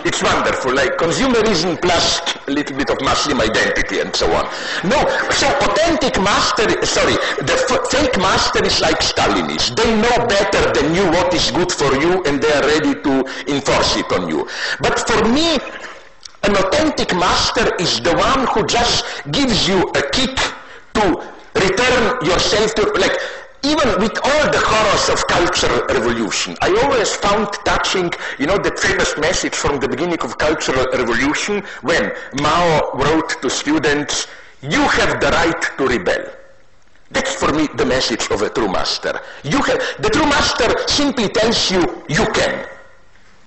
It's wonderful, like consumerism plus a little bit of Muslim identity and so on. No, so authentic master, sorry, the fake master is like Stalinists. They know better than you what is good for you and they are ready to enforce it on you. But for me, an authentic master is the one who just gives you a kick to return yourself to, like, even with all the horrors of cultural revolution, I always found touching, you know, that famous message from the beginning of cultural revolution when Mao wrote to students, you have the right to rebel. That's for me the message of a true master. You have, the true master simply tells you, you can.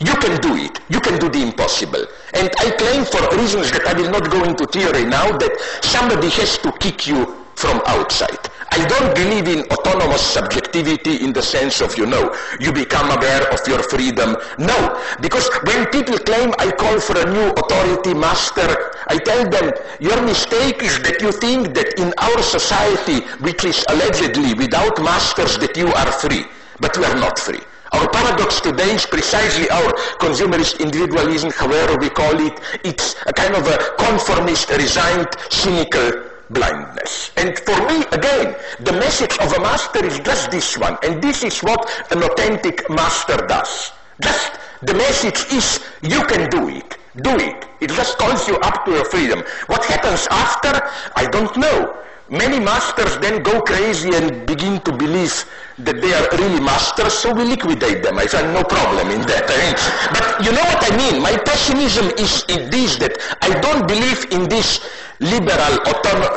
You can do it. You can do the impossible. And I claim for reasons that I will not go into theory now that somebody has to kick you from outside. I don't believe in autonomous subjectivity in the sense of, you know, you become aware of your freedom. No, because when people claim I call for a new authority master, I tell them your mistake is that you think that in our society, which is allegedly without masters, that you are free. But we are not free. Our paradox today is precisely our consumerist individualism, however we call it. It's a kind of a conformist, resigned, cynical blindness. And for me, again, the message of a master is just this one. And this is what an authentic master does. Just the message is you can do it. Do it. It just calls you up to your freedom. What happens after, I don't know. Many masters then go crazy and begin to believe that they are really masters, so we liquidate them. I find no problem in that. I mean, but you know what I mean? My pessimism is in this, that I don't believe in this liberal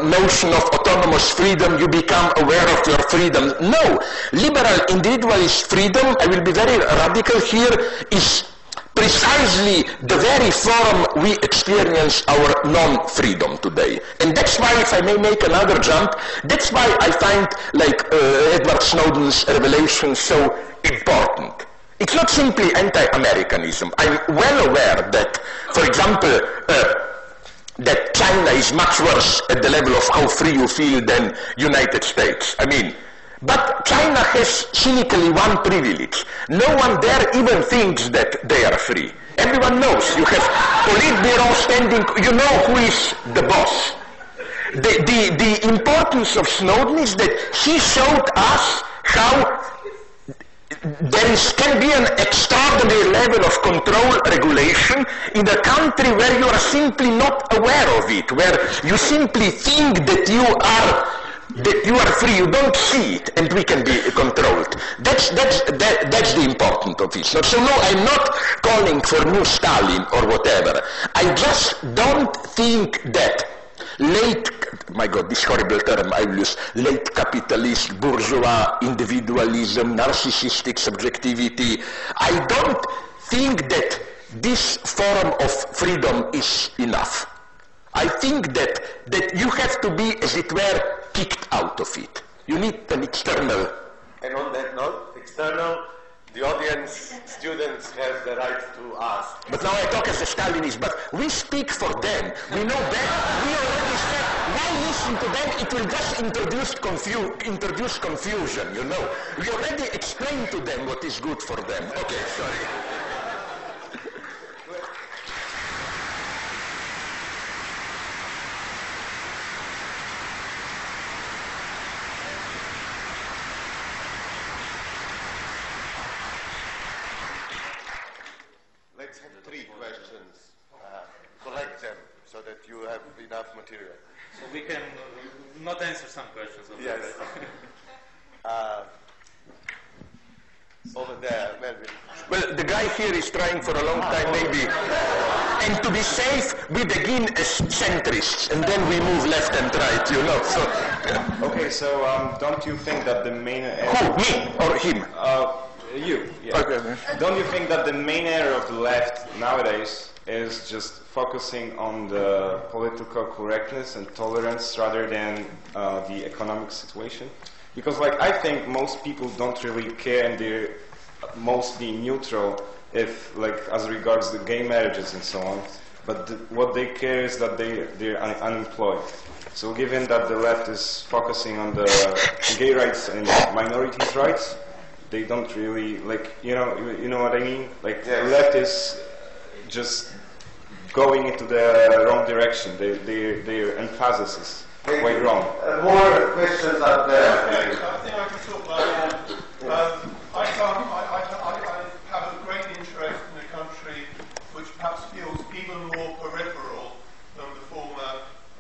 notion of autonomous freedom, you become aware of your freedom. No. Liberal individualist freedom, I will be very radical here, is precisely the very form we experience our non-freedom today. And that's why, if I may make another jump, that's why I find like uh, Edward Snowden's revelation so important. It's not simply anti-Americanism. I'm well aware that, for example, uh, that China is much worse at the level of how free you feel than United States. I mean, but China has cynically one privilege. No one there even thinks that they are free. Everyone knows. You have Politburo standing, you know who is the boss. The, the, the importance of Snowden is that he showed us how there is, can be an extraordinary level of control regulation in a country where you are simply not aware of it, where you simply think that you are that you are free, you don't see it, and we can be controlled. That's, that's, that, that's the important of it. So, no, I'm not calling for new Stalin or whatever. I just don't think that late, my God, this horrible term I use, late capitalist, bourgeois individualism, narcissistic subjectivity. I don't think that this form of freedom is enough. I think that, that you have to be, as it were, kicked out of it. You need an external. And on that note, external, the audience, students have the right to ask. But now I talk as a Stalinist, but we speak for them. We know better. We already said, why listen to them? It will just introduce, confu- introduce confusion, you know. We already explained to them what is good for them. Okay, sorry. Let's have three questions. Uh, collect them so that you have enough material. So we can not answer some questions. Of Yes. Uh, over there, Melvin. Well, the guy here is trying for a long time, maybe. And to be safe, we begin as centrists, and then we move left and right, you know. So, Okay, so um, don't you think that the main who, me or him? uh, you? Yeah. Okay. Don't you think that the main area of the left nowadays is just focusing on the political correctness and tolerance rather than uh, the economic situation? Because, like, I think most people don't really care and they're mostly neutral if, like, as regards the gay marriages and so on. but th- what they care is that they they're un- unemployed. So given that the left is focusing on the gay rights and minorities' rights, they don't really like you know you, you know what I mean. Like the left is just going into the wrong direction. They, they, their emphasis is quite wrong. Uh, more questions out there. Yes, I think I can talk about that. Um, I, come, I, I, I, I have a great interest in a country which perhaps feels even more peripheral than the former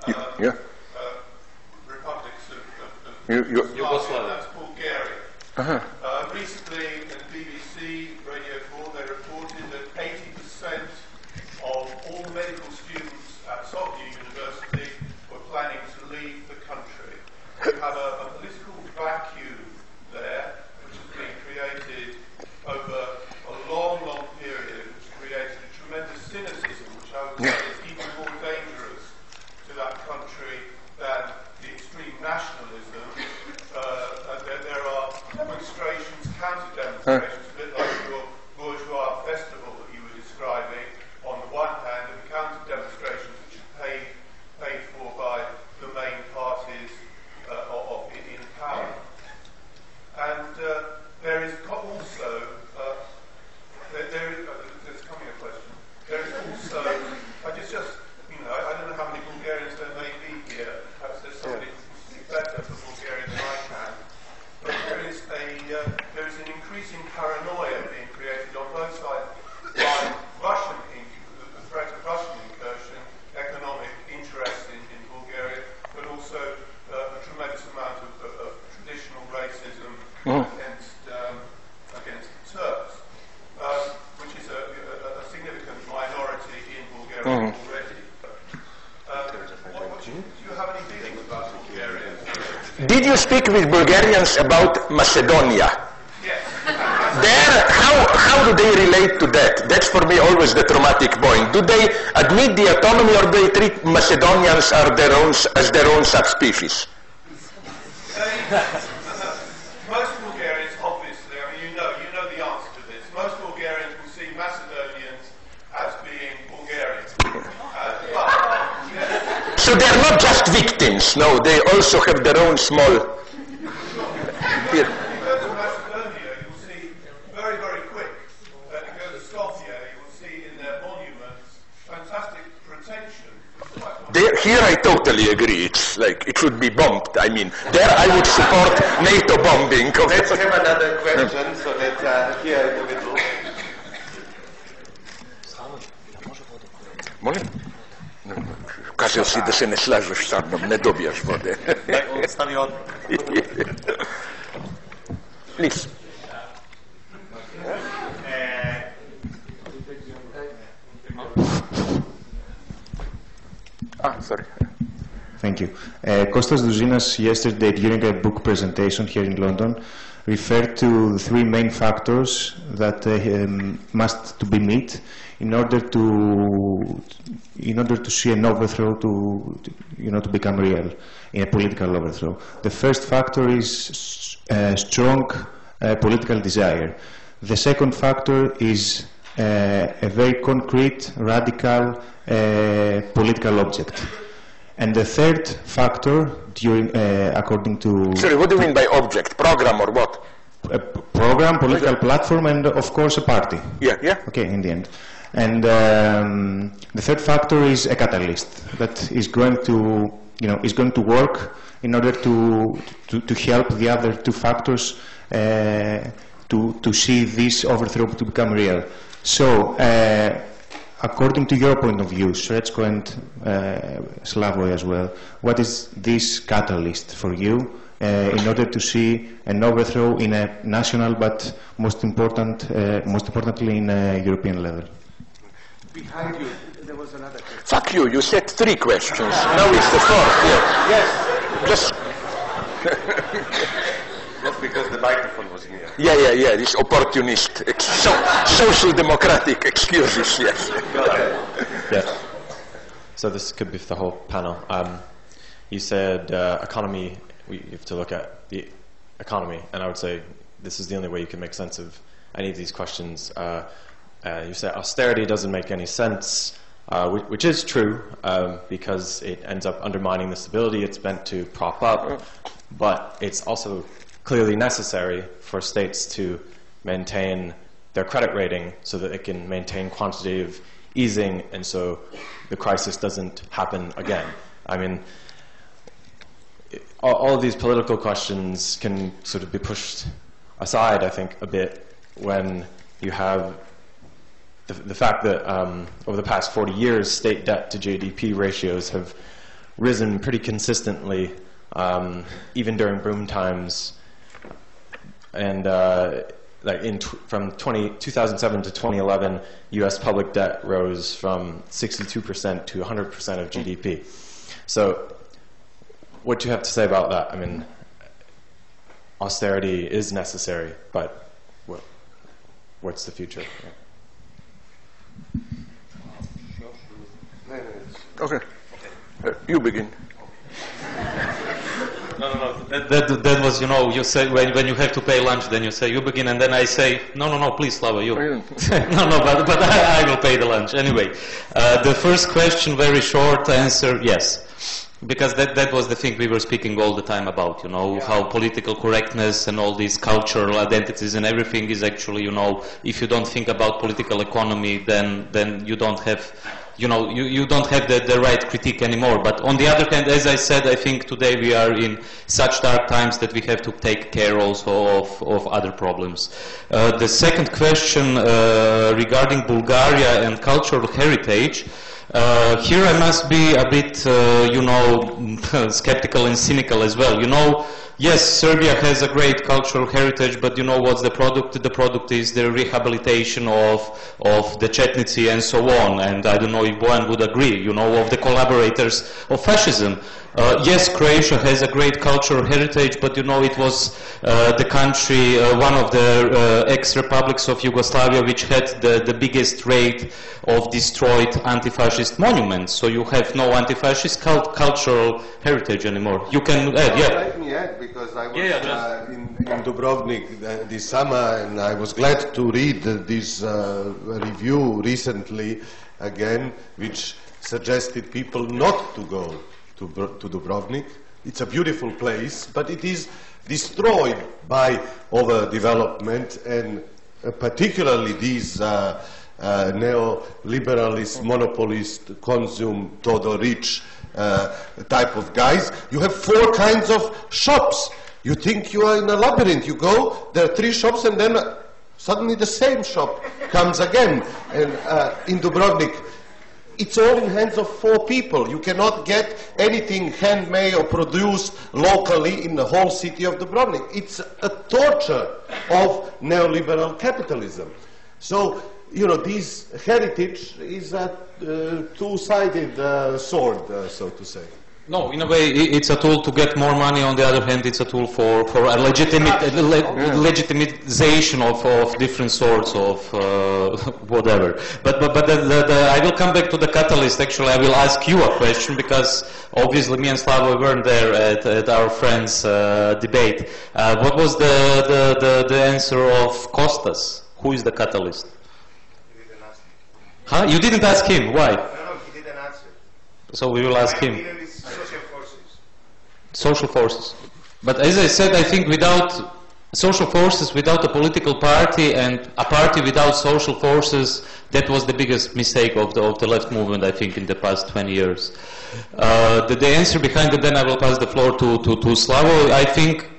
um, Yeah. uh, republics of, of, of You- you- Yugoslavia. That's Bulgaria. Uh-huh. Uh, recently, in BBC Radio 4, they reported that 80% of all medical students at Sofia University were planning to leave the country. You have a, a political vacuum there, which has been created over a long, long period, which created a tremendous cynicism, which I would say is even more dangerous to that country than the extreme nationalism. Uh, and there, there are demonstrations, counter demonstrations, a bit like your bourgeois festival that you were describing, on the one hand, and counter demonstrations which are paid, paid for by the main parties uh, of, of, in, in power. And uh, there is co- also, uh, there, there is, uh, there's coming a question. There is also, I just, just you know, I, I don't know how many Bulgarians there may be here. Perhaps there's somebody who can speak better for Bulgarian than I can. But there is a, uh, there is an increasing paranoia being created on both sides by Russian, in, the, the threat of Russian incursion, economic interest in, in Bulgaria, but also uh, a tremendous amount of, of, of traditional racism against, um, against Turks, um, which is a, a, a significant minority in Bulgaria already. Um, what, what do, you, do you have any feelings about Bulgaria? Did you speak with Bulgarians about Macedonia? Yes. There, how, how do they relate to that? That's for me always the traumatic point. Do they admit the autonomy or do they treat Macedonians their own, as their own subspecies? They, most Bulgarians, obviously, I mean, you know, you know the answer to this. Most Bulgarians will see Macedonians as being Bulgarian. Uh, but, yes, So they're not just victims, no, they also have their own small... Here. There, here I totally agree. It's like it should be bombed. I mean, there I would support NATO bombing. Let's have another question, so let's uh, here Marzio Ah, sorry. Thank you. Uh, Kostas Douzinas, yesterday during a book presentation here in London, referred to three main factors that uh, um, must to be met in order to in order to see an overthrow to you know to become real in a political overthrow. The first factor is uh, strong uh, political desire. The second factor is uh, a very concrete, radical uh, political object. And the third factor, during, uh, according to Sorry, what do you mean by object? Program or what? A program, political platform, and of course a party. Yeah, yeah. Okay, in the end. And um, the third factor is a catalyst that is going to, you know, is going to work in order to to, to help the other two factors uh, to to see this overthrow to become real. So. Uh, According to your point of view, Srećko and uh, Slavoj as well, what is this catalyst for you uh, in order to see an overthrow in a national, but most important, uh, most importantly, in a European level? Behind you, there was another question. Fuck you, you said three questions. Now it's the fourth. Yeah. Yes, Just, that's because the microphone was near. yeah, yeah, yeah, this opportunist, ex- so, social democratic excuses, yes. Yeah. So this could be for the whole panel. Um, you said uh, economy. We you have to look at the economy, and I would say this is the only way you can make sense of any of these questions. Uh, uh, you say austerity doesn't make any sense. uh, whi- which is true um, because it ends up undermining the stability it's meant to prop up, but it's also clearly necessary for states to maintain their credit rating so that it can maintain quantitative easing and so the crisis doesn't happen again. I mean, all, all of these political questions can sort of be pushed aside, I think, a bit when you have the, the fact that um, over the past 40 years, state debt to GDP ratios have risen pretty consistently, um, even during boom times. And uh, like in from 20, 2007 to 2011, U.S. public debt rose from 62% to 100% of GDP. So, what do you have to say about that? I mean, austerity is necessary, but what, what's the future? Okay. Uh, you begin. No, no, no. That, that, that was, you know, you say when, when you have to pay lunch, then you say you begin, and then I say, no, no, no, please, Slava, you. no, no, but, but I, I will pay the lunch anyway. Uh, the first question, very short answer, yes. Because that, that was the thing we were speaking all the time about, you know, how political correctness and all these cultural identities and everything is actually, you know, if you don't think about political economy, then, then you don't have you know, you, you don't have the, the right critique anymore. But on the other hand, as I said, I think today we are in such dark times that we have to take care also of, of other problems. Uh, the second question uh, regarding Bulgaria and cultural heritage, uh, here I must be a bit, uh, you know, skeptical and cynical as well. You know, yes, Serbia has a great cultural heritage, but you know what's the product? The product is the rehabilitation of, of the Chetnici and so on. And I don't know if Bojan would agree, you know, of the collaborators of fascism. Uh, yes, Croatia has a great cultural heritage, but you know it was uh, the country, uh, one of the uh, ex-republics of Yugoslavia, which had the, the biggest rate of destroyed anti-fascist monuments. So you have no anti-fascist cult- cultural heritage anymore. You can add, yeah. Let me add, because I was Yeah, yeah, just- uh, in, in Dubrovnik uh, this summer, and I was glad to read this uh, review recently again, which suggested people not to go to, to Dubrovnik. It's a beautiful place, but it is destroyed by overdevelopment and uh, particularly these uh, uh, neoliberalist, monopolist, consume, Todorić uh, type of guys. You have four kinds of shops. You think you are in a labyrinth. You go, there are three shops, and then suddenly the same shop comes again. And uh, in Dubrovnik, it's all in hands of four people. You cannot get anything handmade or produced locally in the whole city of Dubrovnik. It's a torture of neoliberal capitalism. So, you know, this heritage is a uh, two-sided uh, sword, uh, so to say. No, in a way, it's a tool to get more money. On the other hand, it's a tool for, for a legitimate, a le- legitimization of, of different sorts of uh, whatever. But, but, but the, the, the, I will come back to the catalyst. Actually, I will ask you a question because obviously me and Slava weren't there at, at our friend's uh, debate. Uh, what was the, the, the, the answer of Costas? Who is the catalyst? Huh? You didn't ask him. Why? No, no, he didn't answer. So we will ask My him. opinion is social forces. Social forces. But as I said, I think without social forces, without a political party and a party without social forces, that was the biggest mistake of the, of the left movement, I think, in the past 20 years. Uh, the, the answer behind it, then I will pass the floor to, to, to Slavo. I think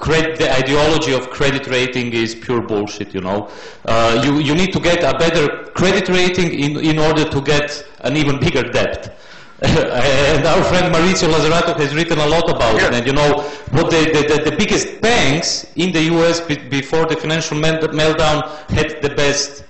the ideology of credit rating is pure bullshit, you know. Uh, you, you need to get a better credit rating in, in order to get an even bigger debt. and our friend Maurizio Lazzarato has written a lot about it. And you know, what the, the, the, biggest banks in the US be, before the financial meltdown had the best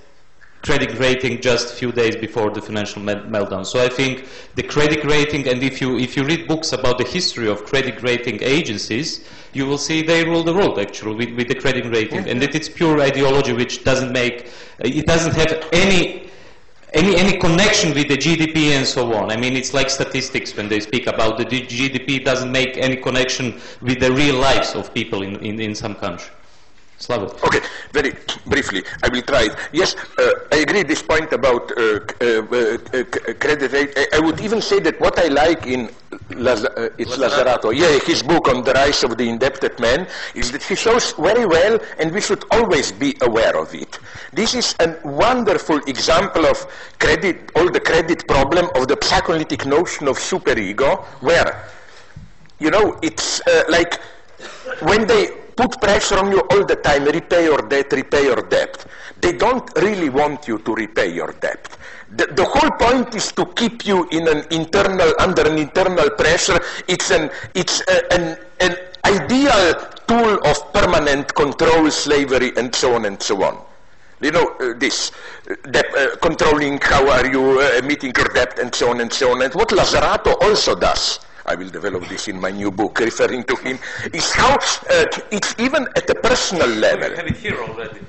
credit rating just a few days before the financial meltdown. So I think the credit rating, and if you if you read books about the history of credit rating agencies, you will see they rule the world actually with, with the credit rating, and that it's pure ideology which doesn't make it doesn't have any. Any, any connection with the GDP and so on. I mean, it's like statistics when they speak about the GDP doesn't make any connection with the real lives of people in, in, in some country. Okay, very briefly, I will try it. Yes, uh, I agree this point about uh, uh, uh, credit rate. I, I would even say that what I like in Laz- uh, it's Lazzarato, yeah, his book on the rise of the indebted man, is that he shows very well, and we should always be aware of it. This is a wonderful example of credit, all the credit problem of the psychoanalytic notion of superego, where you know, it's uh, like when they put pressure on you all the time, repay your debt, repay your debt, they don't really want you to repay your debt. The, the whole point is to keep you in an internal, under an internal pressure. It's an, it's a, an, an ideal tool of permanent control, slavery, and so on and so on. You know, uh, this, uh, debt, uh, controlling how are you uh, meeting your debt and so on and so on. And what Lazzarato also does, I will develop this in my new book referring to him, is how uh, it's even at a personal level. have it here already.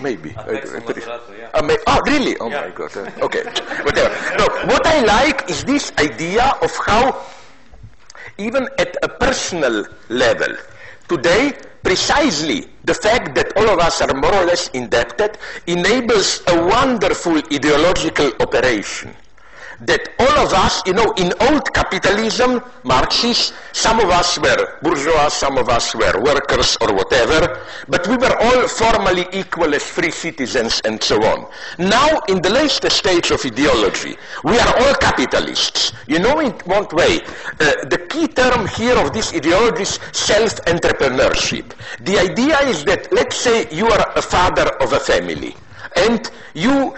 Maybe. I- on I- yeah. Uh, may- oh, really? Oh Yeah. my God. Uh, okay. Whatever. No, what I like is this idea of how, even at a personal level, today, precisely the fact that all of us are more or less indebted enables a wonderful ideological operation that all of us, you know, in old capitalism, Marxists, some of us were bourgeois, some of us were workers or whatever, but we were all formally equal as free citizens and so on. Now, in the latest stage of ideology, we are all capitalists. You know in one way? Uh, the key term here of this ideology is self-entrepreneurship. The idea is that, let's say you are a father of a family, and you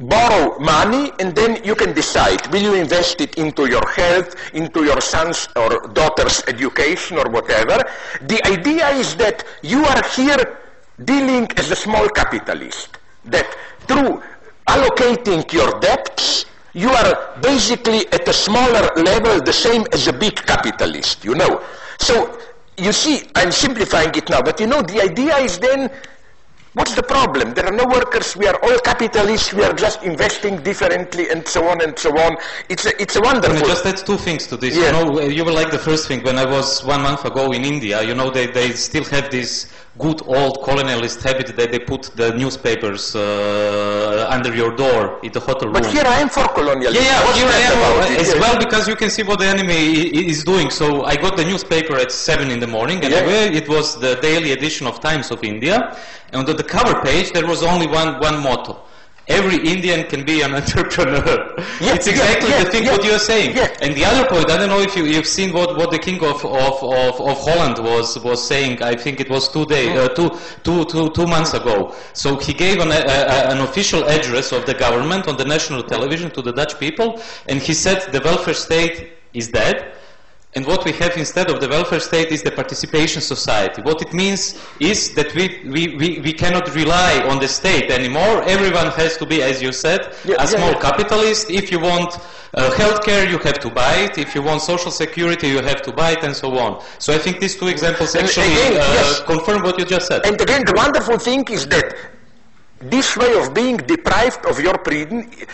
borrow money and then you can decide will you invest it into your health into your son's or daughter's education or whatever? The idea is that you are here dealing as a small capitalist that through allocating your debts you are basically at a smaller level the same as a big capitalist you know. So you see i'm simplifying it now but you know the idea is then What's the problem? There are no workers. We are all capitalists. We are just investing differently, and so on and so on. It's a, it's a Can wonderful. I just add two things to this? Yeah. You know, you were like the first thing. When I was one month ago in India, you know, they, they still have this good old colonialist habit that they put the newspapers uh, under your door in the hotel room. but here I am for colonialism. Yeah, yeah, here I am about as well because you can see what the enemy is doing. So I got the newspaper at 7 in the morning and Yeah. it was the daily edition of Times of India. And on the cover page there was only one, one motto. Every Indian can be an entrepreneur. Yeah, it's exactly yeah, the thing yeah, what you're saying. And the other point, I don't know if you, you've seen what, what the king of, of, of, of Holland was, was saying. I think it was two, day, uh, two, two, two, two months ago. So he gave an, a, a, an official address of the government on the national television to the Dutch people, and he said the welfare state is dead. And what we have instead of the welfare state is the participation society. What it means is that we, we, we, we cannot rely on the state anymore. Everyone has to be, as you said, Yeah, a yeah, small yeah. capitalist. If you want uh, healthcare, you have to buy it. If you want social security, you have to buy it, and so on. So I think these two examples actually again, uh, yes. confirm what you just said. And again, the wonderful thing is that this way of being deprived of your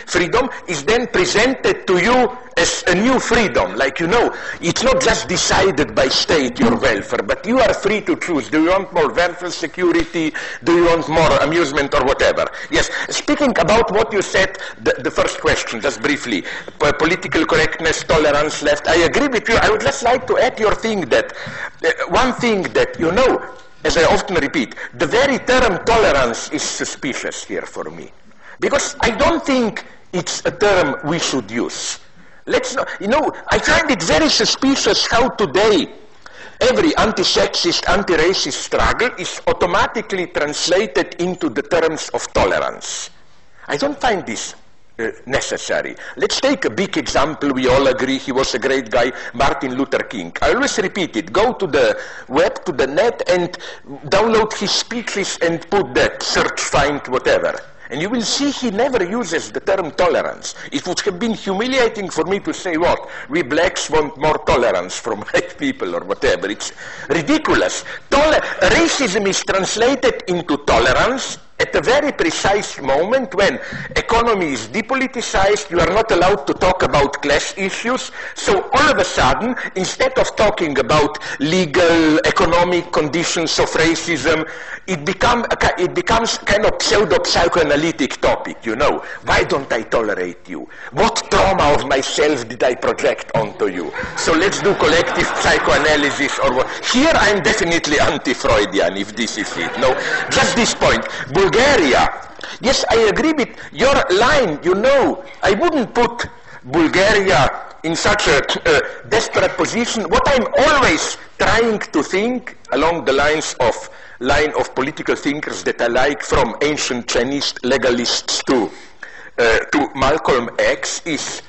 freedom, is then presented to you as a new freedom. Like, you know, it's not just decided by state, your welfare, but you are free to choose. Do you want more welfare security? Do you want more amusement or whatever? Yes, speaking about what you said, the, the first question, just briefly, p- political correctness, tolerance left, I agree with you. I would just like to add your thing that, uh, one thing that, you know, as I often repeat, the very term tolerance is suspicious here for me. Because I don't think it's a term we should use. Let's not, you know, I find it very suspicious how today every anti-sexist, anti-racist struggle is automatically translated into the terms of tolerance. I don't find this necessary. Let's take a big example. We all agree he was a great guy, Martin Luther King. I always repeat it. Go to the web, to the net, and download his speeches and put that, search, find, whatever. And you will see he never uses the term tolerance. It would have been humiliating for me to say what? We blacks want more tolerance from white people or whatever. It's ridiculous. Toler- racism is translated into tolerance at a very precise moment when economy is depoliticized, you are not allowed to talk about class issues. So all of a sudden, instead of talking about legal, economic conditions of racism, it, become, it becomes kind of pseudo-psychoanalytic topic, you know. Why don't I tolerate you? What trauma of myself did I project onto you? So let's do collective psychoanalysis or what. Here I'm definitely anti-Freudian, if this is it. No, just this point. Bulgaria. Yes, I agree with your line. You know, I wouldn't put Bulgaria in such a uh, desperate position. What I'm always trying to think along the lines of line of political thinkers that I like from ancient Chinese legalists to uh, to Malcolm X is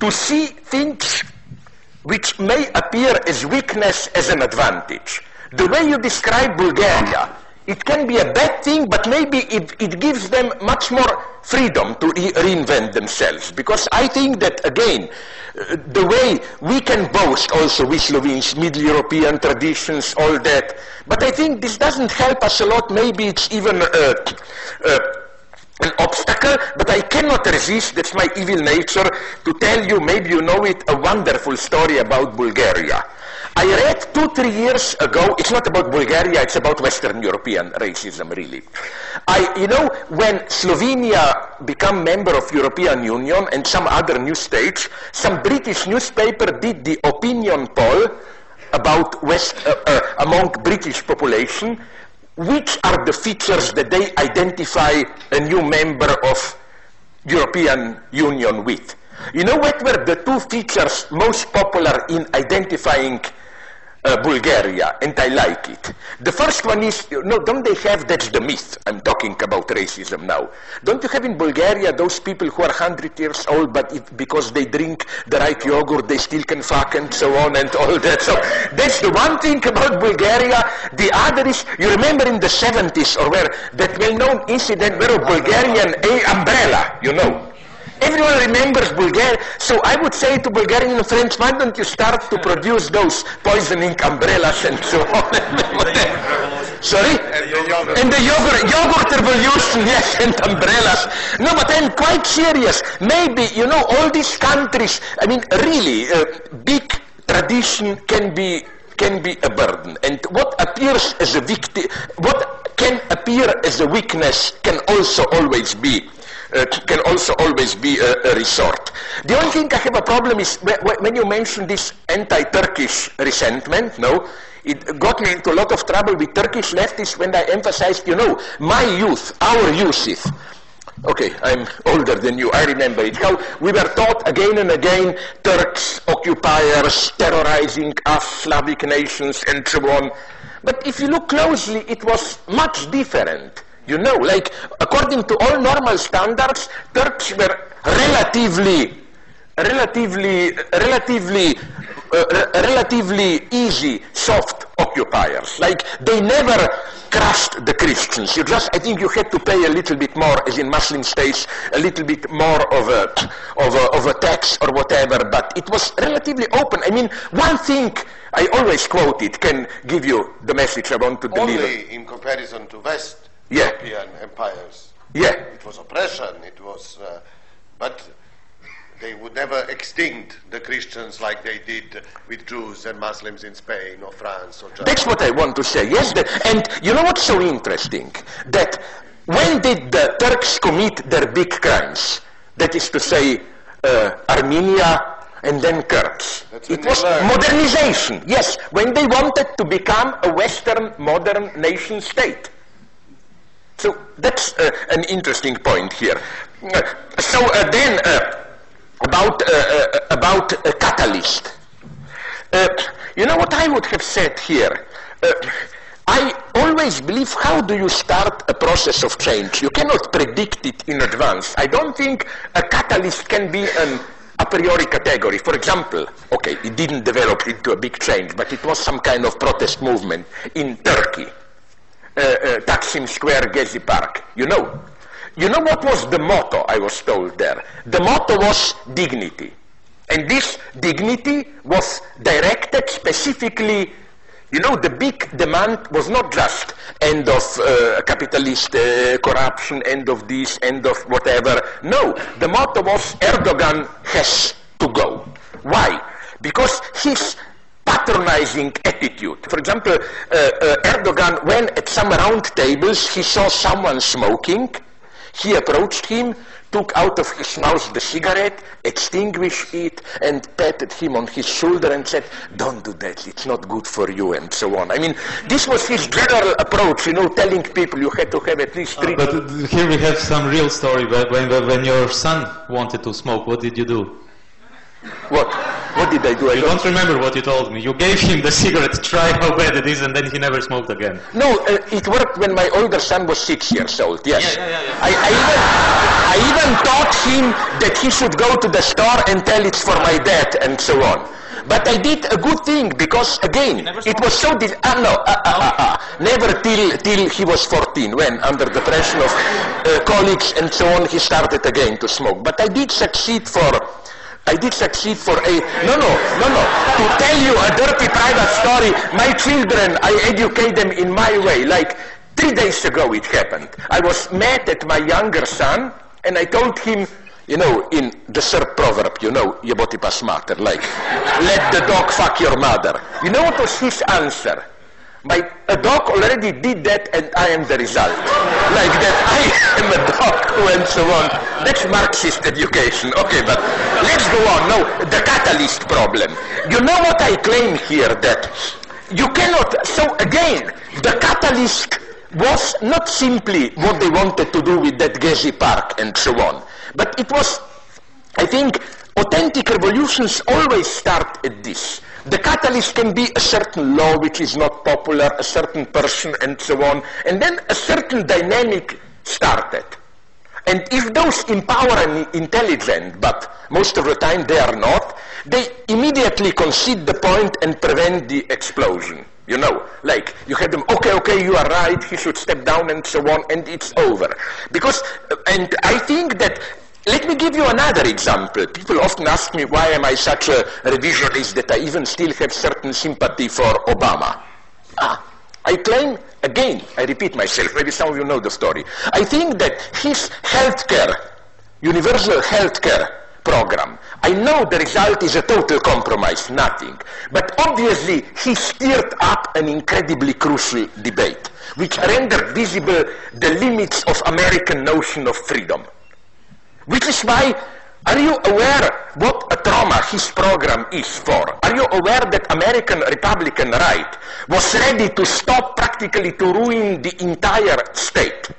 to see things which may appear as weakness as an advantage. The way you describe Bulgaria, it can be a bad thing, but maybe it, it gives them much more freedom to re- reinvent themselves. Because I think that, again, the way we can boast also, we Slovenes, Middle European traditions, all that, but I think this doesn't help us a lot. Maybe it's even uh, uh, an obstacle, but I cannot resist, that's my evil nature, to tell you, maybe you know it, a wonderful story about Bulgaria. I read two, three years ago, it's not about Bulgaria, it's about Western European racism, really. I, you know, when Slovenia became member of European Union and some other new states, some British newspaper did the opinion poll about West, uh, uh, among British population, which are the features that they identify a new member of European Union with. You know what were the two features most popular in identifying uh, Bulgaria, and I like it. The first one is, no, don't they have, that's the myth, I'm talking about racism now. Don't you have in Bulgaria those people who are 100 years old, but if, because they drink the right yogurt, they still can fuck and so on and all that. So that's the one thing about Bulgaria. The other is, you remember in the 70s, or where that well-known incident where a Bulgarian a umbrella, you know, Everyone remembers Bulgaria. So I would say to Bulgarian friends, why don't you start to produce those poisoning umbrellas and so on? Sorry? And the yogurt, yogurt revolution, yes, and umbrellas. No, but I'm quite serious. Maybe, you know, all these countries, I mean, really, uh, big tradition can be can be a burden. And what appears as a victim, what can appear as a weakness can also always be uh, can also always be a, a, resort. The only thing I have a problem is when you mention this anti-Turkish resentment, no, it got me into a lot of trouble with Turkish leftists when I emphasized, you know, my youth, our youth, Okay, I'm older than you. I remember it. How we were taught again and again Turks, occupiers, terrorizing us, Slavic nations, and so on. But if you look closely, it was much different. You know, like according to all normal standards, Turks were relatively, relatively, relatively, uh, relatively easy, soft occupiers. Like they never crushed the Christians. You just, I think, you had to pay a little bit more, as in Muslim states, a little bit more of a of a, of a tax or whatever. But it was relatively open. I mean, one thing I always quote it can give you the message I want to deliver. Only in comparison to West yeah. European empires. Yeah. It was oppression, it was, uh, but they would never extinct the Christians like they did with Jews and Muslims in Spain or France or Germany. That's what I want to say, yes. The, and you know what's so interesting? That when did the Turks commit their big crimes? That is to say, uh, Armenia and then Kurds. It was modernization, yes, when they wanted to become a Western modern nation state. So that's uh, an interesting point here. Uh, so uh, then about about a catalyst. you know what I would have said here. I always believe how do you start a process of change? You cannot predict it in advance. I don't think a catalyst can be an a priori category. For example, okay, it didn't develop into a big change, but it was some kind of protest movement in Turkey uh, uh, Taksim Square, Gezi Park. You know. You know what was the motto, I was told there? The motto was dignity. And this dignity was directed specifically You know, the big demand was not just end of uh, capitalist uh, corruption, end of this, end of whatever. No, the motto was Erdogan has to go. Why? Because his patronizing attitude. For example, uh, uh, Erdogan, when at some round tables he saw someone smoking, he approached him, took out of his mouth the cigarette, extinguished it, and patted him on his shoulder and said, don't do that, it's not good for you, and so on. I mean, this was his general approach, you know, telling people you had to have at least three... But uh, here we have some real story. When, when your son wanted to smoke, what did you do? What? What did I do? I You don't remember what you told me. You gave him the cigarette, try how bad it is, and then he never smoked again. No, uh, it worked when my older son was six years old, yes. I, I, even, I even taught him that he should go to the store and tell it's for my dad and so on. But I did a good thing because again, it was so dis- ah, no, ah, ah, ah. never till, till he was 14 when under the pressure of uh, colleagues and so on he started again to smoke. But I did succeed for I did succeed for a no no no no. To tell you a dirty private story my children I educate them in my way. Like three days ago it happened. I was mad at my younger son and I told him you know in the Serb proverb you know jeboti pas mater like let the dog fuck your mother. You know what was his answer my, a dog already did that and I am the result. Like that I am a dog and so on. That's Marxist education. Okay, but let's go on. No, the catalyst problem. You know what I claim here that you cannot, so again, the catalyst was not simply what they wanted to do with that Gezi Park and so on, but it was, I think, authentic revolutions always start at this. The catalyst can be a certain law which is not popular, a certain person, and so on, and then a certain dynamic started. And if those empower and intelligent, but most of the time they are not, they immediately concede the point and prevent the explosion. You know, like you had them, okay, okay, you are right, he should step down and so on, and it's over. Because, uh, and I think that let me give you another example. People often ask me why am I such a revisionist that I even still have certain sympathy for Obama. Ah, I claim, again, I repeat myself, maybe some of you know the story. I think that his healthcare, universal healthcare program, I know the result is a total compromise, nothing. But obviously he stirred up an incredibly crucial debate, which rendered visible the limits of American notion of freedom. Which is why, are you aware what a trauma his program is for? Are you aware that American Republican right was ready to stop practically to ruin the entire state?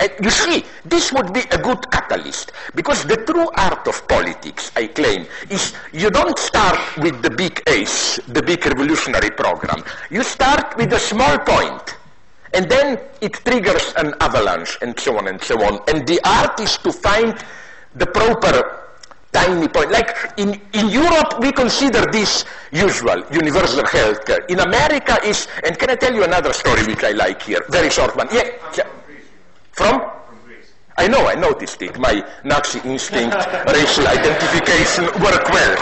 And you see, this would be a good catalyst because the true art of politics, I claim, is you don't start with the big ace, the big revolutionary program. You start with a small point and then it triggers an avalanche and so on and so on. And the art is to find the proper tiny point. Like in, in Europe, we consider this usual, universal healthcare. In America is, and can I tell you another story which I like here? Very short one. Yeah. yeah. From? Greece. I know, I noticed it. My Nazi instinct, racial identification work well.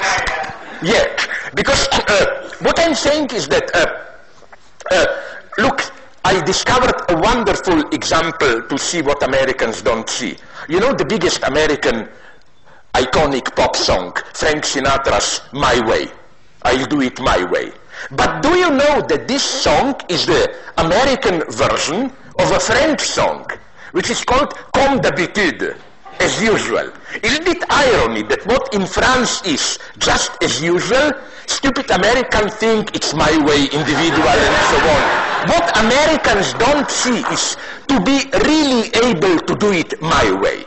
Yeah, because uh, what I'm saying is that, uh, uh, look, I discovered a wonderful example to see what Americans don't see. You know the biggest American iconic pop song, Frank Sinatra's My Way. I'll do it my way. But do you know that this song is the American version of a French song, which is called Comme d'habitude, as usual. Isn't it irony that what in France is just as usual, stupid Americans think it's my way, individual, and so on. What Americans don't see is to be really able to do it my way.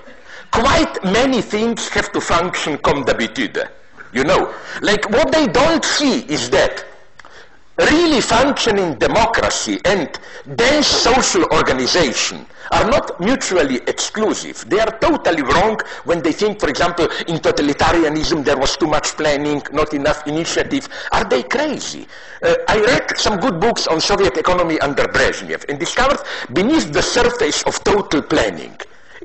Quite many things have to function comme d'habitude. You know, like what they don't see is that really functioning democracy and dense social organization are not mutually exclusive. They are totally wrong when they think, for example, in totalitarianism there was too much planning, not enough initiative. Are they crazy? Uh, I read some good books on Soviet economy under Brezhnev and discovered beneath the surface of total planning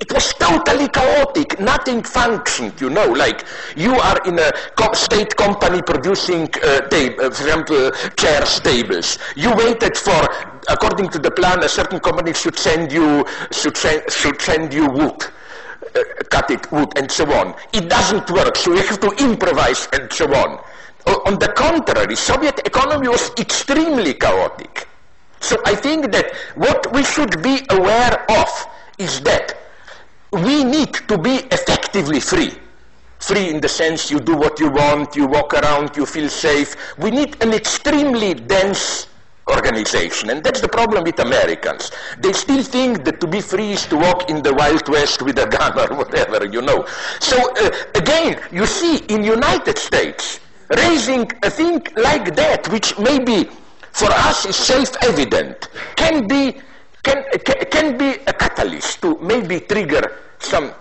It was totally chaotic. Nothing functioned, you know. Like you are in a co- state company producing, uh, uh, for example, chairs, tables. You waited for, according to the plan, a certain company should send you should send, should send you wood. Uh, cut it, wood, and so on. It doesn't work, so you have to improvise and so on. O- on the contrary, Soviet economy was extremely chaotic. So I think that what we should be aware of is that we need to be effectively free. Free in the sense you do what you want, you walk around, you feel safe. We need an extremely dense organization. And that's the problem with Americans. They still think that to be free is to walk in the Wild West with a gun or whatever, you know. So uh, again, you see in United States, raising a thing like that, which maybe for us is self-evident, can be can, can, can be a catalyst to maybe trigger some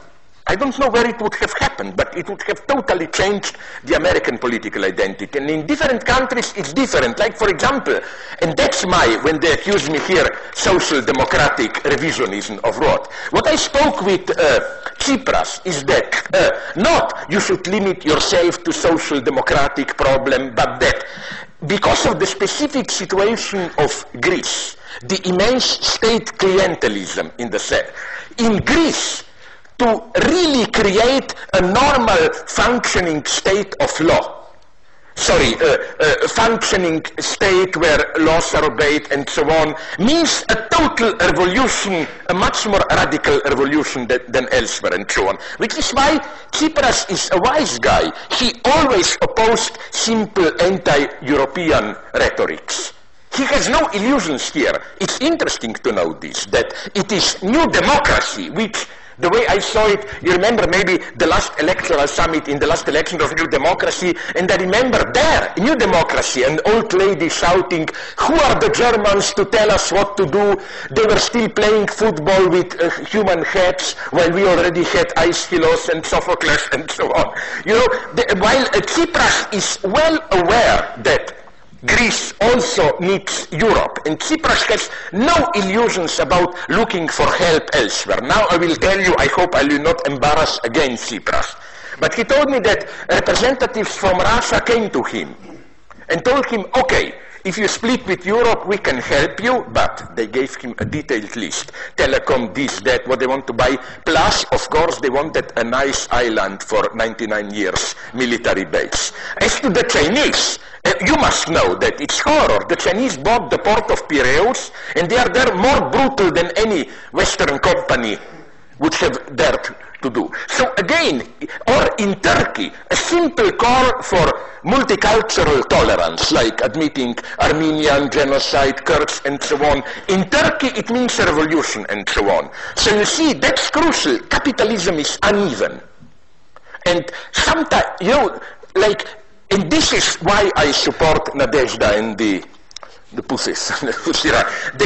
I don't know where it would have happened, but it would have totally changed the American political identity. And in different countries, it's different. Like, for example, and that's my, when they accuse me here, social democratic revisionism of what? What I spoke with uh, Tsipras is that uh, not you should limit yourself to social democratic problem, but that because of the specific situation of Greece, the immense state clientelism in the set, in Greece, to really create a normal functioning state of law. Sorry, uh, uh, functioning state where laws are obeyed and so on means a total revolution, a much more radical revolution than, than elsewhere and so on. Which is why Tsipras is a wise guy. He always opposed simple anti-European rhetorics. He has no illusions here. It's interesting to know this, that it is new democracy which the way I saw it, you remember maybe the last electoral summit in the last election of New Democracy, and I remember there, New Democracy, an old lady shouting, who are the Germans to tell us what to do? They were still playing football with uh, human heads while we already had Aeschylus and Sophocles and so on. You know, the, while uh, Tsipras is well aware that Greece also needs Europe, and Tsipras has no illusions about looking for help elsewhere. Now I will tell you, I hope I will not embarrass again Tsipras. But he told me that representatives from Russia came to him and told him, okay, if you split with Europe, we can help you, but they gave him a detailed list. Telecom, this, that, what they want to buy. Plus, of course, they wanted a nice island for 99 years, military base. As to the Chinese, uh, you must know that it's horror. The Chinese bought the port of Piraeus, and they are there more brutal than any Western company would have dared to do. So again, or in Turkey, a simple call for multicultural tolerance, like admitting Armenian genocide, Kurds, and so on. In Turkey, it means a revolution, and so on. So you see, that's crucial. Capitalism is uneven. And sometimes, you know, like, and this is why I support Nadezhda and the the pussies,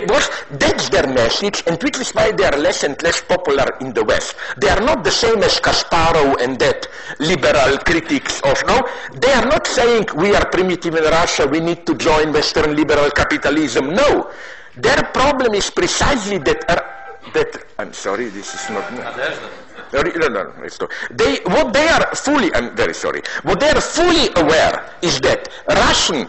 was, that's their message, and which is why they are less and less popular in the West. They are not the same as Kasparov and that liberal critics of, no, they are not saying we are primitive in Russia, we need to join Western liberal capitalism. No, their problem is precisely that, are, that I'm sorry, this is not... No, no, no, it's. They, what they are fully, I'm very sorry, what they are fully aware is that Russian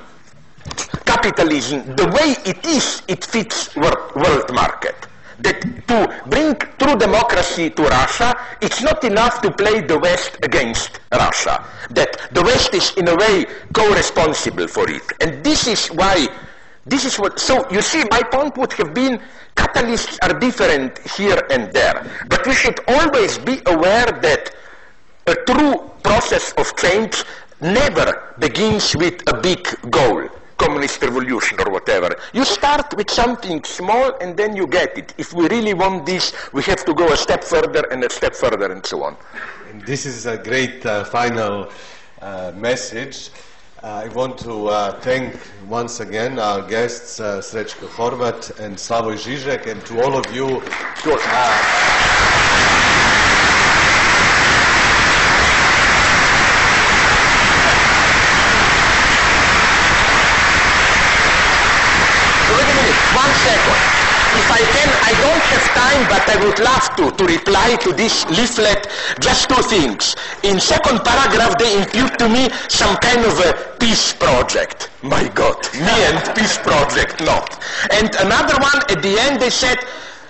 capitalism, the way it is, it fits world, world market. That to bring true democracy to Russia, it's not enough to play the West against Russia. That the West is in a way co-responsible for it. And this is why, this is what, so you see, my point would have been catalysts are different here and there. But we should always be aware that a true process of change never begins with a big goal communist revolution or whatever. You start with something small and then you get it. If we really want this, we have to go a step further and a step further and so on. And this is a great uh, final uh, message. I want to uh, thank once again our guests, uh, Srećko Horvat and Slavoj Žižek, and to all of you. Uh, one second. If I can, I don't have time, but I would love to, to reply to this leaflet just two things. In second paragraph, they impute to me some kind of a peace project. My God, me and peace project, not. And another one, at the end, they said,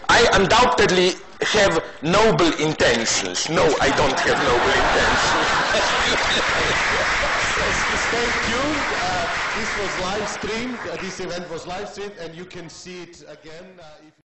I undoubtedly have noble intentions. No, I don't have noble intentions. Stay tuned. This was live streamed. Uh, this event was live streamed, and you can see it again. Uh, if